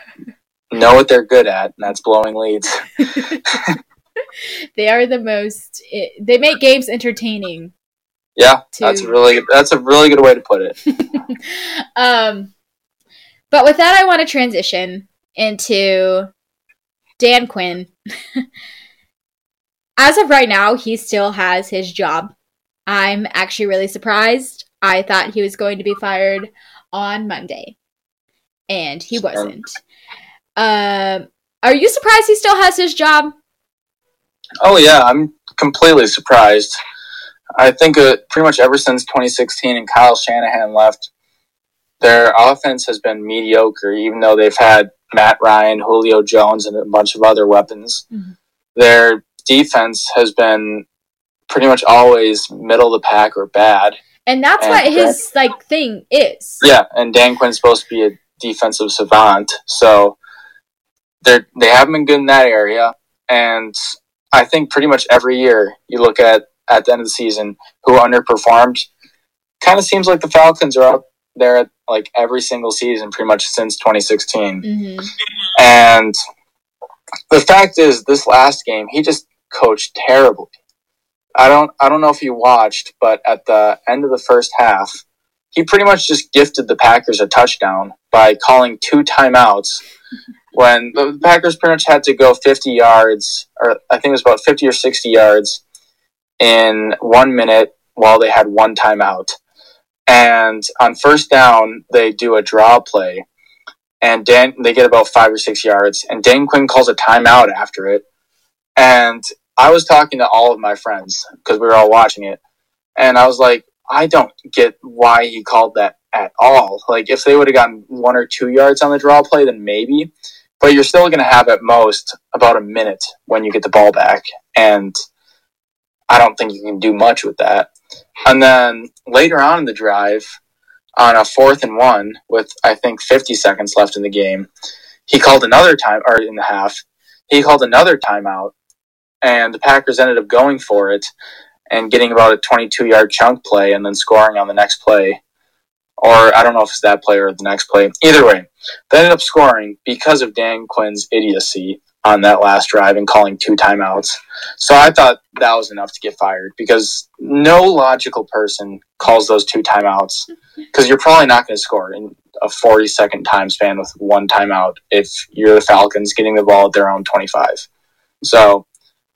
know what they're good at, and that's blowing leads. they are the most. They make games entertaining. Yeah, to... that's really that's a really good way to put it. um, but with that, I want to transition into Dan Quinn. As of right now, he still has his job. I'm actually really surprised. I thought he was going to be fired on Monday, and he wasn't. Um, are you surprised he still has his job? Oh yeah, I'm completely surprised. I think uh, pretty much ever since 2016 and Kyle Shanahan left, their offense has been mediocre, even though they've had Matt Ryan, Julio Jones, and a bunch of other weapons. Mm-hmm. Their defense has been pretty much always middle of the pack or bad. And that's and what his like thing is. Yeah, and Dan Quinn's supposed to be a defensive savant, so they they haven't been good in that area. And I think pretty much every year you look at at the end of the season who underperformed. Kind of seems like the Falcons are up there at like every single season pretty much since 2016. Mm-hmm. And the fact is this last game he just coached terribly. I don't I don't know if you watched, but at the end of the first half, he pretty much just gifted the Packers a touchdown by calling two timeouts when the Packers pretty much had to go 50 yards or I think it was about 50 or 60 yards in one minute while they had one timeout. And on first down, they do a draw play, and Dan they get about five or six yards, and Dan Quinn calls a timeout after it. And I was talking to all of my friends because we were all watching it, and I was like, I don't get why he called that at all. Like, if they would have gotten one or two yards on the draw play, then maybe. But you're still going to have at most about a minute when you get the ball back, and I don't think you can do much with that. And then later on in the drive, on a fourth and one with I think 50 seconds left in the game, he called another time or in the half. He called another timeout, and the Packers ended up going for it and getting about a 22 yard chunk play and then scoring on the next play. Or I don't know if it's that play or the next play. Either way, they ended up scoring because of Dan Quinn's idiocy on that last drive and calling two timeouts. So I thought that was enough to get fired because no logical person calls those two timeouts because you're probably not going to score in a 40 second time span with one timeout if you're the Falcons getting the ball at their own 25. So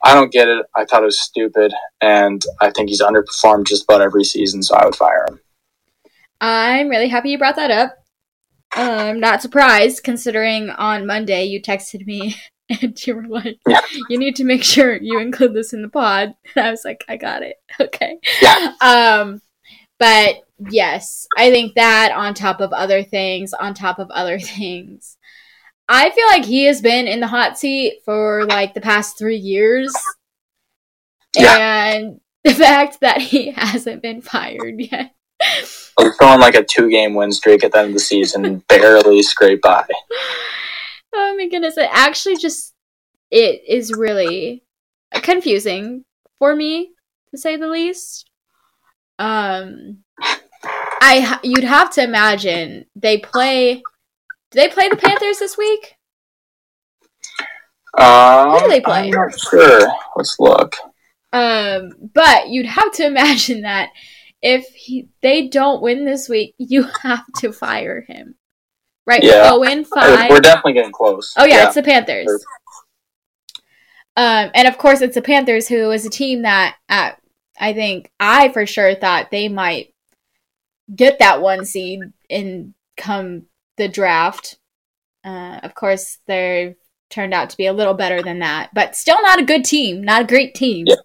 I don't get it. I thought it was stupid, and I think he's underperformed just about every season, so I would fire him. I'm really happy you brought that up. I'm not surprised considering on Monday you texted me and you were like, yeah. "You need to make sure you include this in the pod." And I was like, "I got it. Okay." Yeah. Um, but yes, I think that on top of other things, on top of other things, I feel like he has been in the hot seat for like the past three years, yeah. and the fact that he hasn't been fired yet. He's going like a two-game win streak at the end of the season, barely scrape by. Oh my goodness! It actually just it is really confusing for me to say the least. Um, I you'd have to imagine they play. Do they play the Panthers this week? Um, Who do they play? I'm not sure. Let's look. Um, but you'd have to imagine that if he, they don't win this week, you have to fire him. Right? Yeah. Oh, in five. We're definitely getting close. Oh yeah, yeah. it's the Panthers. Um, and of course, it's the Panthers, who is a team that uh, I think I for sure thought they might get that one seed and come the draft. Uh, of course, they've turned out to be a little better than that, but still not a good team, not a great team. Yeah.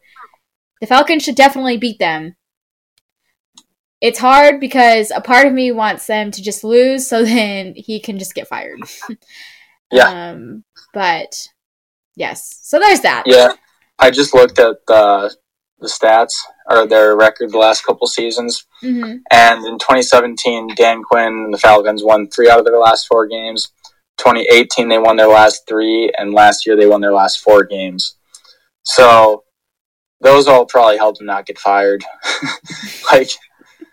The Falcons should definitely beat them it's hard because a part of me wants them to just lose so then he can just get fired. yeah. Um, but yes, so there's that. Yeah, I just looked at the the stats or their record the last couple seasons, mm-hmm. and in 2017, Dan Quinn and the Falcons won three out of their last four games. 2018, they won their last three, and last year they won their last four games. So those all probably helped him not get fired. like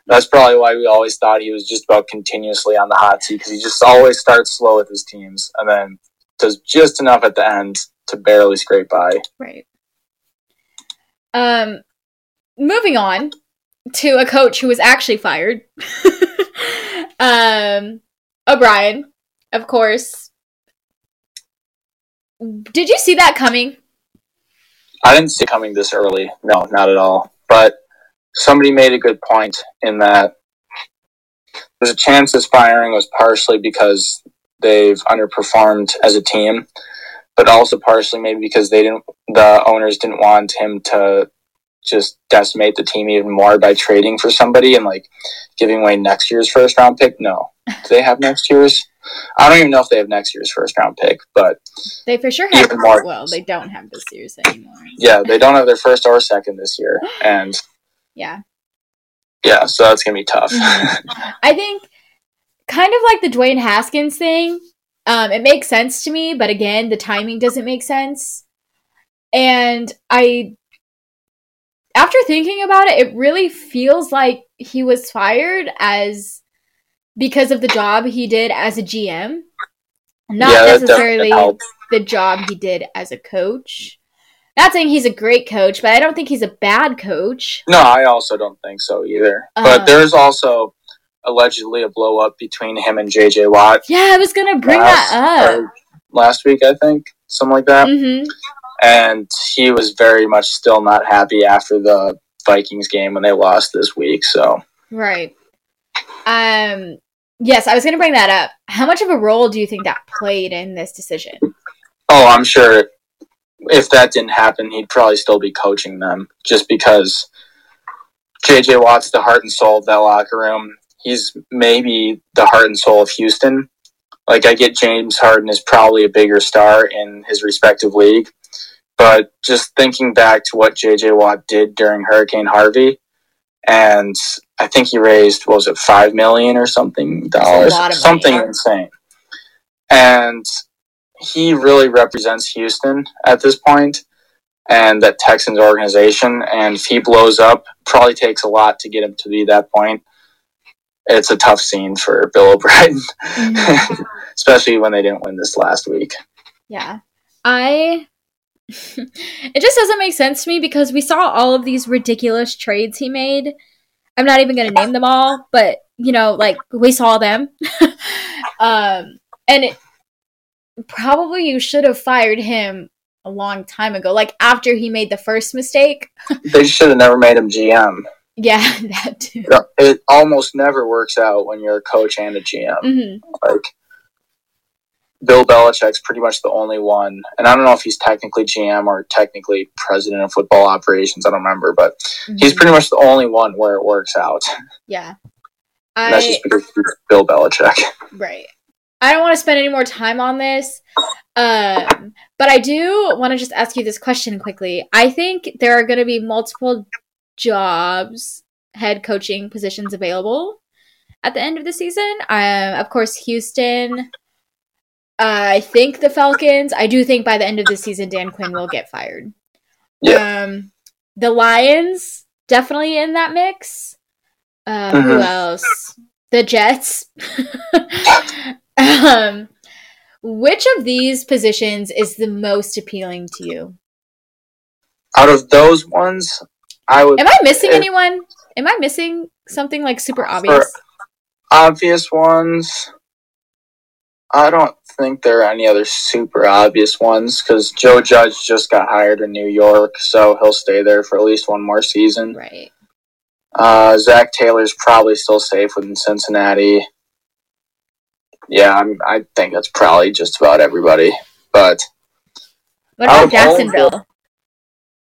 that's probably why we always thought he was just about continuously on the hot seat because he just always starts slow with his teams and then does just enough at the end to barely scrape by. Right. Um, moving on to a coach who was actually fired. um, O'Brien, of course. Did you see that coming? I didn't see coming this early. No, not at all. But somebody made a good point in that there's a chance this firing was partially because they've underperformed as a team, but also partially maybe because they didn't the owners didn't want him to just decimate the team even more by trading for somebody and like giving away next year's first round pick. No. Do they have next year's? I don't even know if they have next year's first round pick, but they for sure have. More, well, they don't have this year's anymore. Yeah, they don't have their first or second this year, and yeah. Yeah, so that's gonna be tough. I think kind of like the Dwayne Haskins thing. Um, it makes sense to me, but again, the timing doesn't make sense. And I after thinking about it, it really feels like he was fired as because of the job he did as a GM, not yeah, necessarily the job he did as a coach. Not saying he's a great coach, but I don't think he's a bad coach. No, I also don't think so either. Uh, but there's also allegedly a blow up between him and JJ Watt. Yeah, I was gonna bring last, that up last week. I think something like that. Mm-hmm. and he was very much still not happy after the Vikings game when they lost this week. So right. Um. Yes, I was going to bring that up. How much of a role do you think that played in this decision? Oh, I'm sure if that didn't happen, he'd probably still be coaching them just because JJ Watt's the heart and soul of that locker room. He's maybe the heart and soul of Houston. Like I get James Harden is probably a bigger star in his respective league, but just thinking back to what JJ Watt did during Hurricane Harvey, and I think he raised what was it five million or something dollars, something money. insane, and he really represents Houston at this point and that Texans organization. And if he blows up, probably takes a lot to get him to be that point. It's a tough scene for Bill O'Brien, mm-hmm. especially when they didn't win this last week. Yeah. I. it just doesn't make sense to me because we saw all of these ridiculous trades he made. I'm not even going to name them all, but, you know, like, we saw them. um, and it, probably you should have fired him a long time ago, like after he made the first mistake. they should have never made him GM. Yeah, that too. It almost never works out when you're a coach and a GM. Mm-hmm. Like Bill Belichick's pretty much the only one, and I don't know if he's technically GM or technically president of football operations. I don't remember, but mm-hmm. he's pretty much the only one where it works out. Yeah, I, that's just because Bill Belichick. Right. I don't want to spend any more time on this, um, but I do want to just ask you this question quickly. I think there are going to be multiple jobs, head coaching positions available at the end of the season. Um, of course, Houston. I think the Falcons. I do think by the end of the season, Dan Quinn will get fired. Yeah. Um, the Lions definitely in that mix. Uh, mm-hmm. Who else? The Jets. Um, which of these positions is the most appealing to you? Out of those ones, I would. Am I missing if, anyone? Am I missing something like super obvious? Obvious ones. I don't think there are any other super obvious ones because Joe Judge just got hired in New York, so he'll stay there for at least one more season. Right. Uh, Zac Taylor's probably still safe within Cincinnati yeah, I'm, I think that's probably just about everybody. But what about Jacksonville?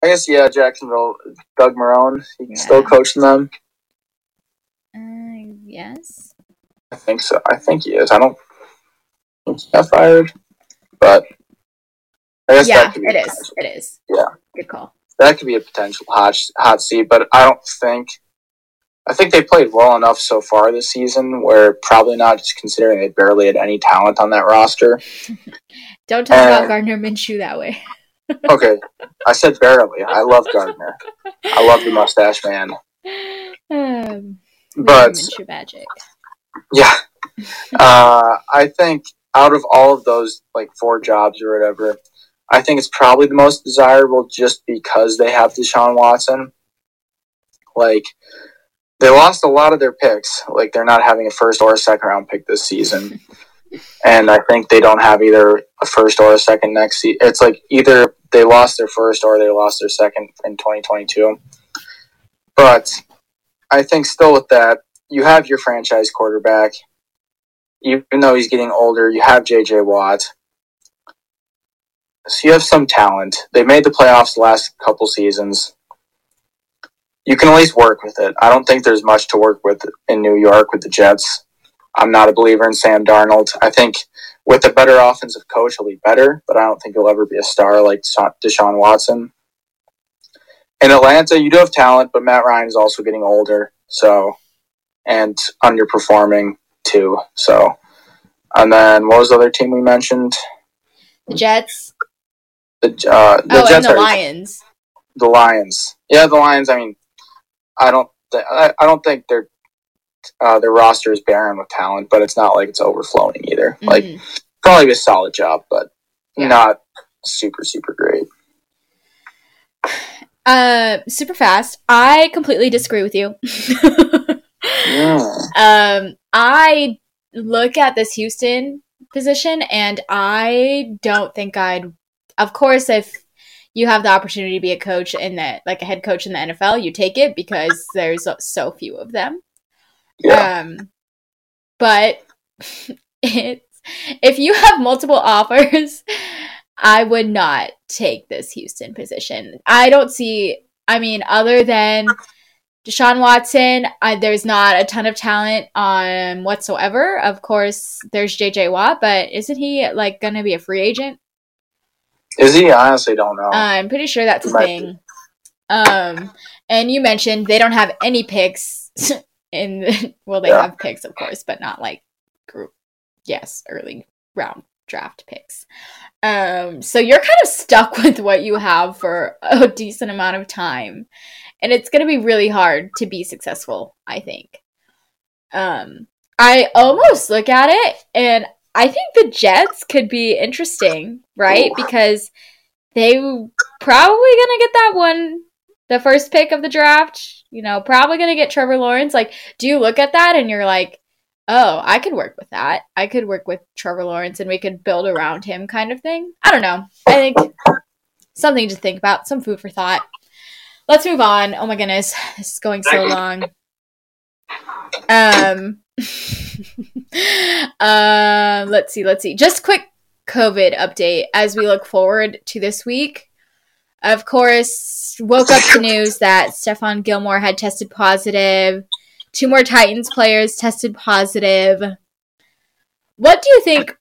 I guess yeah, Jacksonville. Doug Marrone, he yeah. still coaching them. Uh, yes. I think so. I think he is. I don't think he got fired, but I guess yeah, it is. Potential. It is. Yeah, good call. That could be a potential hot hot seat, but I don't think I think they played well enough so far this season where probably not just considering they barely had any talent on that roster. Don't talk and, about Gardner Minshew that way. okay. I said barely. I love Gardner. I love the mustache man. Um, but magic. Yeah. Uh, I think out of all of those like four jobs or whatever, I think it's probably the most desirable just because they have Deshaun Watson. Like they lost a lot of their picks. Like they're not having a first or a second round pick this season. and I think they don't have either a first or a second next season. It's like either they lost their first or they lost their second in 2022. But I think still with that, you have your franchise quarterback. Even though he's getting older, you have JJ Watt. So you have some talent. They made the playoffs the last couple seasons you can at least work with it. I don't think there's much to work with in New York with the Jets. I'm not a believer in Sam Darnold. I think with a better offensive coach, he'll be better, but I don't think he'll ever be a star like Deshaun Watson. In Atlanta, you do have talent, but Matt Ryan is also getting older, so and underperforming too. So, and then what was the other team we mentioned? The Jets. The, uh, the oh, Jets and the are, Lions. The Lions. Yeah, the Lions. I mean, I don't th- I, I don't think their uh, their roster is barren with talent, but it's not like it's overflowing either. Mm-hmm. Like probably a solid job, but yeah. not super super great. Uh, super fast. I completely disagree with you. yeah. Um, I look at this Houston position, and I don't think I'd. Of course, if you have the opportunity to be a coach in the like a head coach in the NFL, you take it because there's so few of them. Yeah. Um, but it's if you have multiple offers, I would not take this Houston position. I don't see. I mean, other than Deshaun Watson, I, there's not a ton of talent on whatsoever. Of course, there's JJ Watt, but isn't he like going to be a free agent? Is he? I honestly don't know. I'm pretty sure that's a thing. Um, and you mentioned they don't have any picks in. Well, they yeah. have picks, of course, but not like group. Yes, early round draft picks. Um, so you're kind of stuck with what you have for a decent amount of time and it's going to be really hard to be successful, I think. Um, I almost look at it and I think the Jets could be interesting, right? Because they probably going to get that one the first pick of the draft, you know, probably going to get Trevor Lawrence. Like, do you look at that and you're like, "Oh, I could work with that. I could work with Trevor Lawrence and we could build around him kind of thing." I don't know. I think something to think about, some food for thought let's move on. Oh my goodness, this is going so long. Um, uh, let's see, let's see. Just quick COVID update as we look forward to this week. Of course, woke up to news that Stephon Gilmore had tested positive. Two more Titans players tested positive. What do you think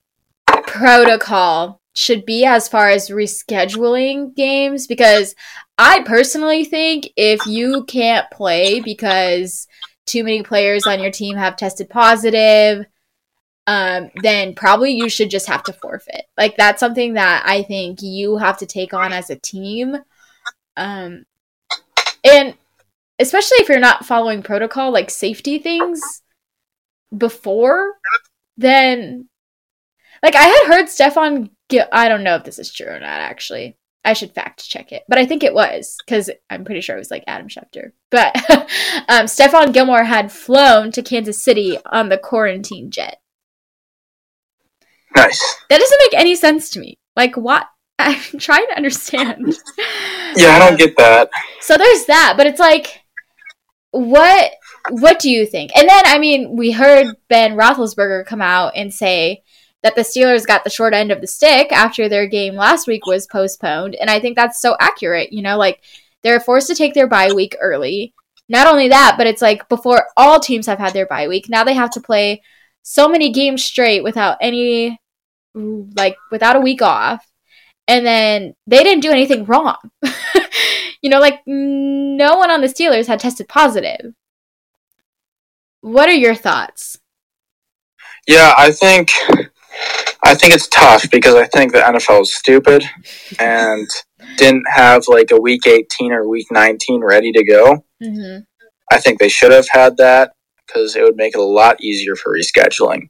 protocol should be as far as rescheduling games? Because I personally think if you can't play because too many players on your team have tested positive, um, then probably you should just have to forfeit. Like that's something that I think you have to take on as a team. Um, and especially if you're not following protocol, like safety things before, then like I had heard Stephon. I don't know if this is true or not. Actually, I should fact check it, but I think it was because I'm pretty sure it was like Adam Schefter. But um, Stephon Gilmore had flown to Kansas City on the quarantine jet. Nice. That doesn't make any sense to me. Like, what? I'm trying to understand. Yeah, I don't get that. So there's that, but it's like, what? What do you think? And then, I mean, we heard Ben Roethlisberger come out and say that the Steelers got the short end of the stick after their game last week was postponed. And I think that's so accurate. You know, like they're forced to take their bye week early. Not only that, but it's like before all teams have had their bye week, now they have to play so many games straight without any, like, without a week off. And then they didn't do anything wrong. you know, like no one on the Steelers had tested positive. What are your thoughts? Yeah, I think I think it's tough because I think the NFL is stupid and didn't have like a week 18 or week 19 ready to go. Mm-hmm. I think they should have had that because it would make it a lot easier for rescheduling.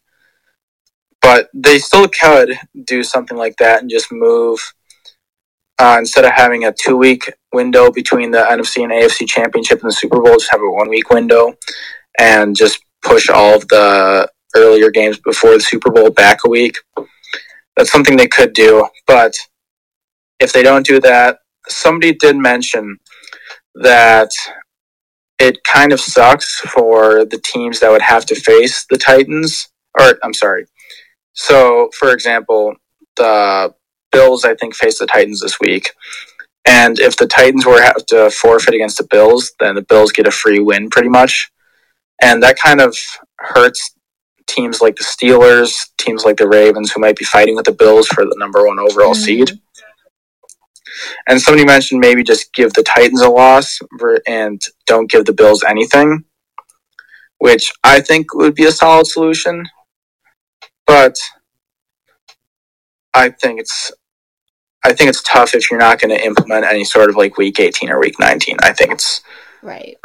But they still could do something like that and just move uh, instead of having a two week window between the NFC and AFC championship and the Super Bowl, just have a one week window and just push all of the earlier games before the Super Bowl back a week. That's something they could do, but if they don't do that, somebody did mention that it kind of sucks for the teams that would have to face the Titans. Or, I'm sorry. So, for example, the Bills, I think, face the Titans this week. And if the Titans were to have to forfeit against the Bills, then the Bills get a free win pretty much. And that kind of hurts teams like the Steelers, teams like the Ravens, who might be fighting with the Bills for the number one overall mm-hmm. seed. And somebody mentioned maybe just give the Titans a loss and don't give the Bills anything, which I think would be a solid solution. But I think it's I think it's tough if you're not going to implement any sort of like week 18 or week 19. I think it's right.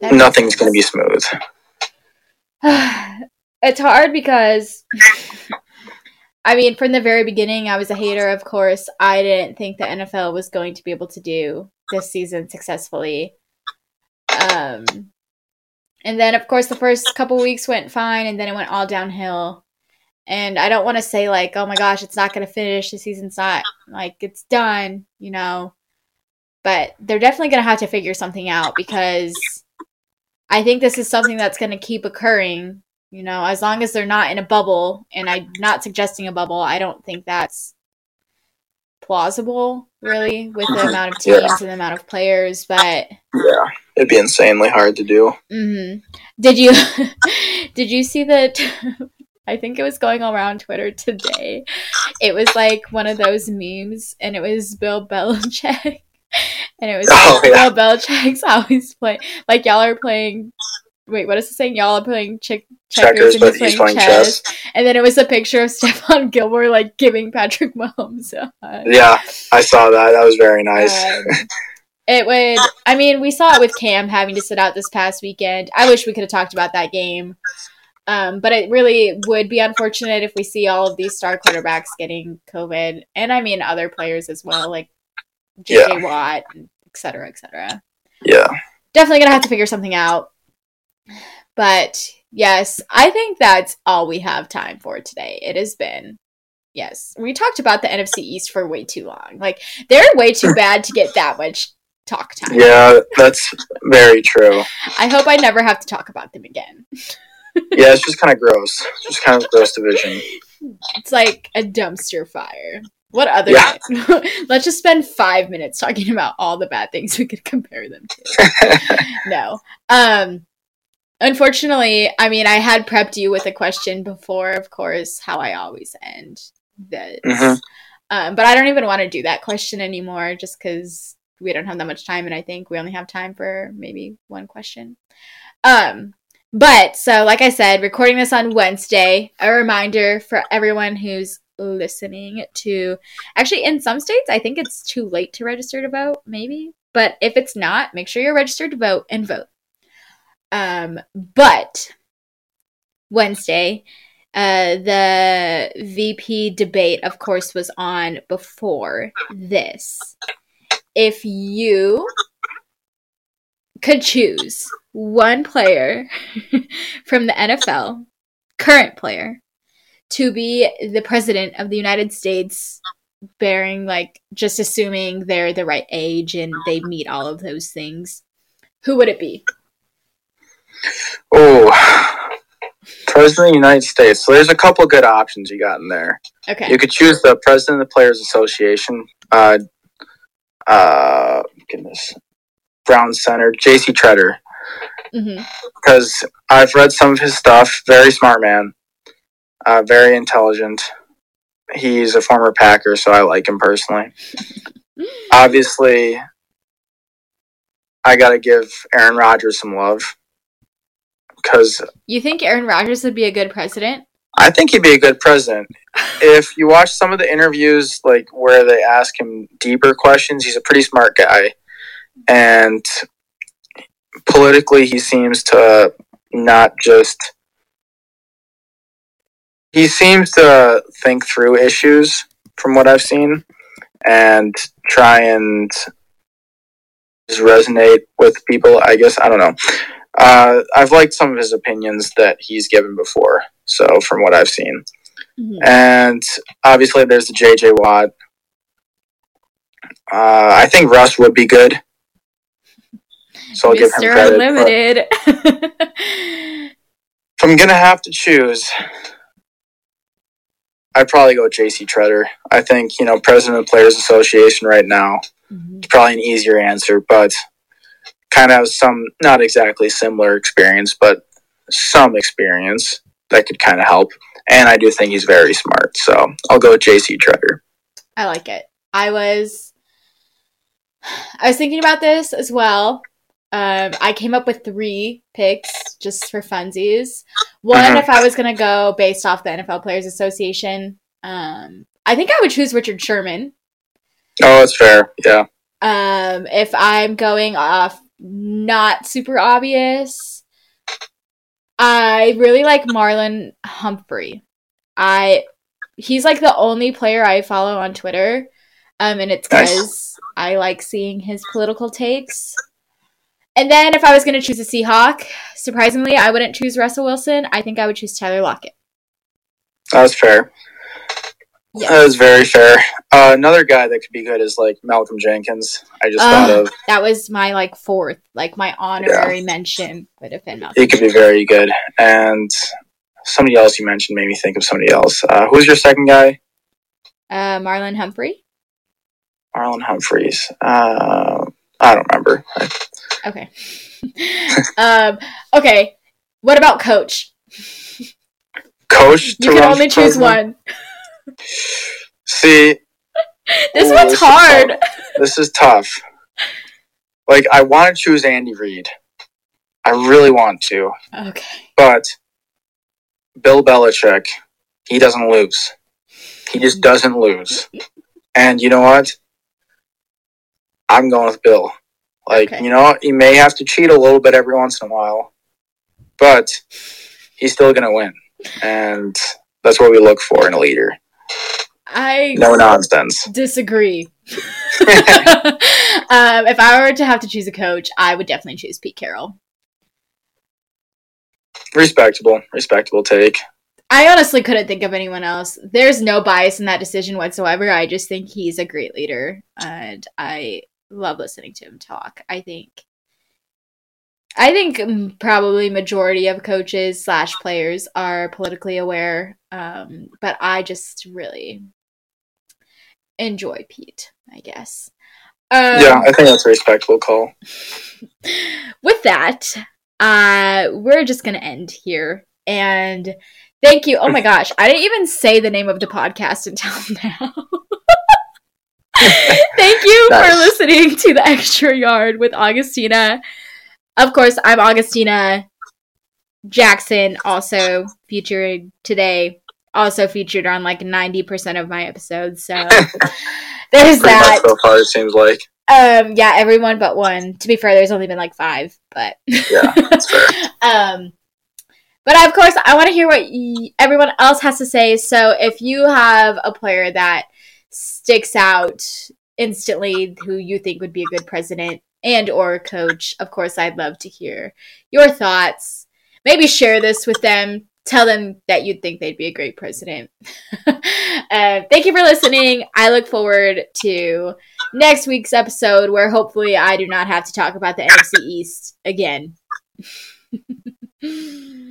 That nothing's going to be smooth. it's hard because I mean, from the very beginning, I was a hater, of course. I didn't think the NFL was going to be able to do this season successfully. Um, and then, of course, the first couple weeks went fine, and then it went all downhill. And I don't want to say, like, oh my gosh, it's not going to finish. The season's not, like, it's done, you know. but they're definitely going to have to figure something out because I think this is something that's going to keep occurring. You know, as long as they're not in a bubble, and I'm not suggesting a bubble, I don't think that's plausible, really, with the amount of teams yeah. and the amount of players. But yeah, it'd be insanely hard to do. Mm-hmm. Did you did you see that? I think it was going around Twitter today. It was like one of those memes, and it was Bill Belichick and it was oh, like, yeah. Belichick's always playing like y'all are playing. Wait, what is it saying? Y'all are playing checkers, checkers, and he's playing, playing chess. chess. And then it was a picture of Stephon Gilmore like giving Patrick Mahomes. yeah, I saw that. That was very nice. Um, it would. I mean, we saw it with Cam having to sit out this past weekend. I wish we could have talked about that game. Um, but it really would be unfortunate if we see all of these star quarterbacks getting COVID, and I mean other players as well, like JJ yeah. Watt, et cetera, et cetera. Yeah. Definitely gonna have to figure something out. But yes, I think that's all we have time for today. It has been yes. We talked about the NFC East for way too long. Like they're way too bad to get that much talk time. Yeah, that's very true. I hope I never have to talk about them again. yeah, it's just kind of gross. just kind of gross division. It's like a dumpster fire. What other? Yeah. Let's just spend five minutes talking about all the bad things we could compare them to. no. Um. Unfortunately, I mean, I had prepped you with a question before, of course, how I always end this. Mm-hmm. Um, but I don't even want to do that question anymore, just because we don't have that much time, and I think we only have time for maybe one question. Um. But so, like I said, recording this on Wednesday, a reminder for everyone who's listening to actually in some states i think it's too late to register to vote maybe but if it's not make sure you're registered to vote and vote um but wednesday uh the vp debate of course was on before this if you could choose one player from the NFL, current player, to be the president of the United States, bearing like just assuming they're the right age and they meet all of those things, who would it be? Oh, president of the United States. So there's a couple good options you got in there. Okay. You could choose the president of the Players Association. Uh, uh, goodness, Brown Center, J.C. Tretter. Mm-hmm. Because. I've read some of his stuff. Very smart man uh, very intelligent. He's a former Packer, so I like him personally. Obviously, I got to give Aaron Rodgers some love because you think Aaron Rodgers would be a good president. I think he'd be a good president. if you watch some of the interviews, like where they ask him deeper questions, he's a pretty smart guy, and politically, he seems to not just he seems to think through issues from what I've seen and try and just resonate with people. I guess I don't know. Uh, I've liked some of his opinions that he's given before. So from what I've seen, mm-hmm. and obviously there's the JJ Watt. Uh, I think Russ would be good. So I'll Mr. give him credit. Unlimited. if I'm gonna have to choose, I'd probably go JC Tretter. I think, you know, President of Players Association right now mm-hmm. is probably an easier answer, but kind of has some, not exactly similar experience, but some experience that could kind of help. And I do think he's very smart. So I'll go with JC Tretter. I like it. I was I was thinking about this as well. Um, I came up with three picks just for funsies. One, uh-huh. if I was going to go based off the NFL Players Association, um, I think I would choose Richard Sherman. Oh, that's fair. Yeah. Um, if I'm going off not super obvious, I really like Marlon Humphrey. I he's like the only player I follow on Twitter, um, and it's because. I like seeing his political takes. And then if I was going to choose a Seahawk, surprisingly, I wouldn't choose Russell Wilson. I think I would choose Tyler Lockett. That was fair. Yes. was very fair. Uh, another guy that could be good is like Malcolm Jenkins. I just uh, thought of that was my like fourth, like my honorary yeah. mention would have been Malcolm. He could be very good, and somebody else you mentioned made me think of somebody else. Uh, who's your second guy? Uh, Marlon Humphrey. Marlon Humphreys. Uh, I don't remember. Okay. um, okay. What about coach? Coach? You can only choose one. See, this ooh, one's this hard. Is this is tough. Like, I want to choose Andy Reid. I really want to. Okay. But Bill Belichick, he doesn't lose. He just doesn't lose. And you know what? I'm going with Bill. Like, okay. you know, he may have to cheat a little bit every once in a while, but he's still going to win. And that's what we look for in a leader. I no nonsense. Disagree. um, if I were to have to choose a coach, I would definitely choose Pete Carroll. Respectable, respectable take. I honestly couldn't think of anyone else. There's no bias in that decision whatsoever. I just think he's a great leader, and I love listening to him talk. I think I think probably majority of coaches slash players are politically aware, um, but I just really enjoy Pete. I guess. Um, yeah, I think that's a respectable call. With that, uh, we're just gonna end here, and thank you. Oh my gosh, I didn't even say the name of the podcast until now. Thank you nice. for listening to the Extra Yard with Augustyna. Of course, I'm Augustyna Jackson, also featured today, also featured on like 90% of my episodes. So there's that. so far, it seems like. Um, yeah, everyone but one. To be fair, there's only been like five, but yeah, that's fair. um, but of course, I want to hear what y- everyone else has to say. So if you have a player that sticks out instantly who you think would be a good president and or coach of course i'd love to hear your thoughts. Maybe share this with them. Tell them that you'd think they'd be a great president. Uh, thank you for listening. I look forward to next week's episode where hopefully i do not have to talk about the nfc east again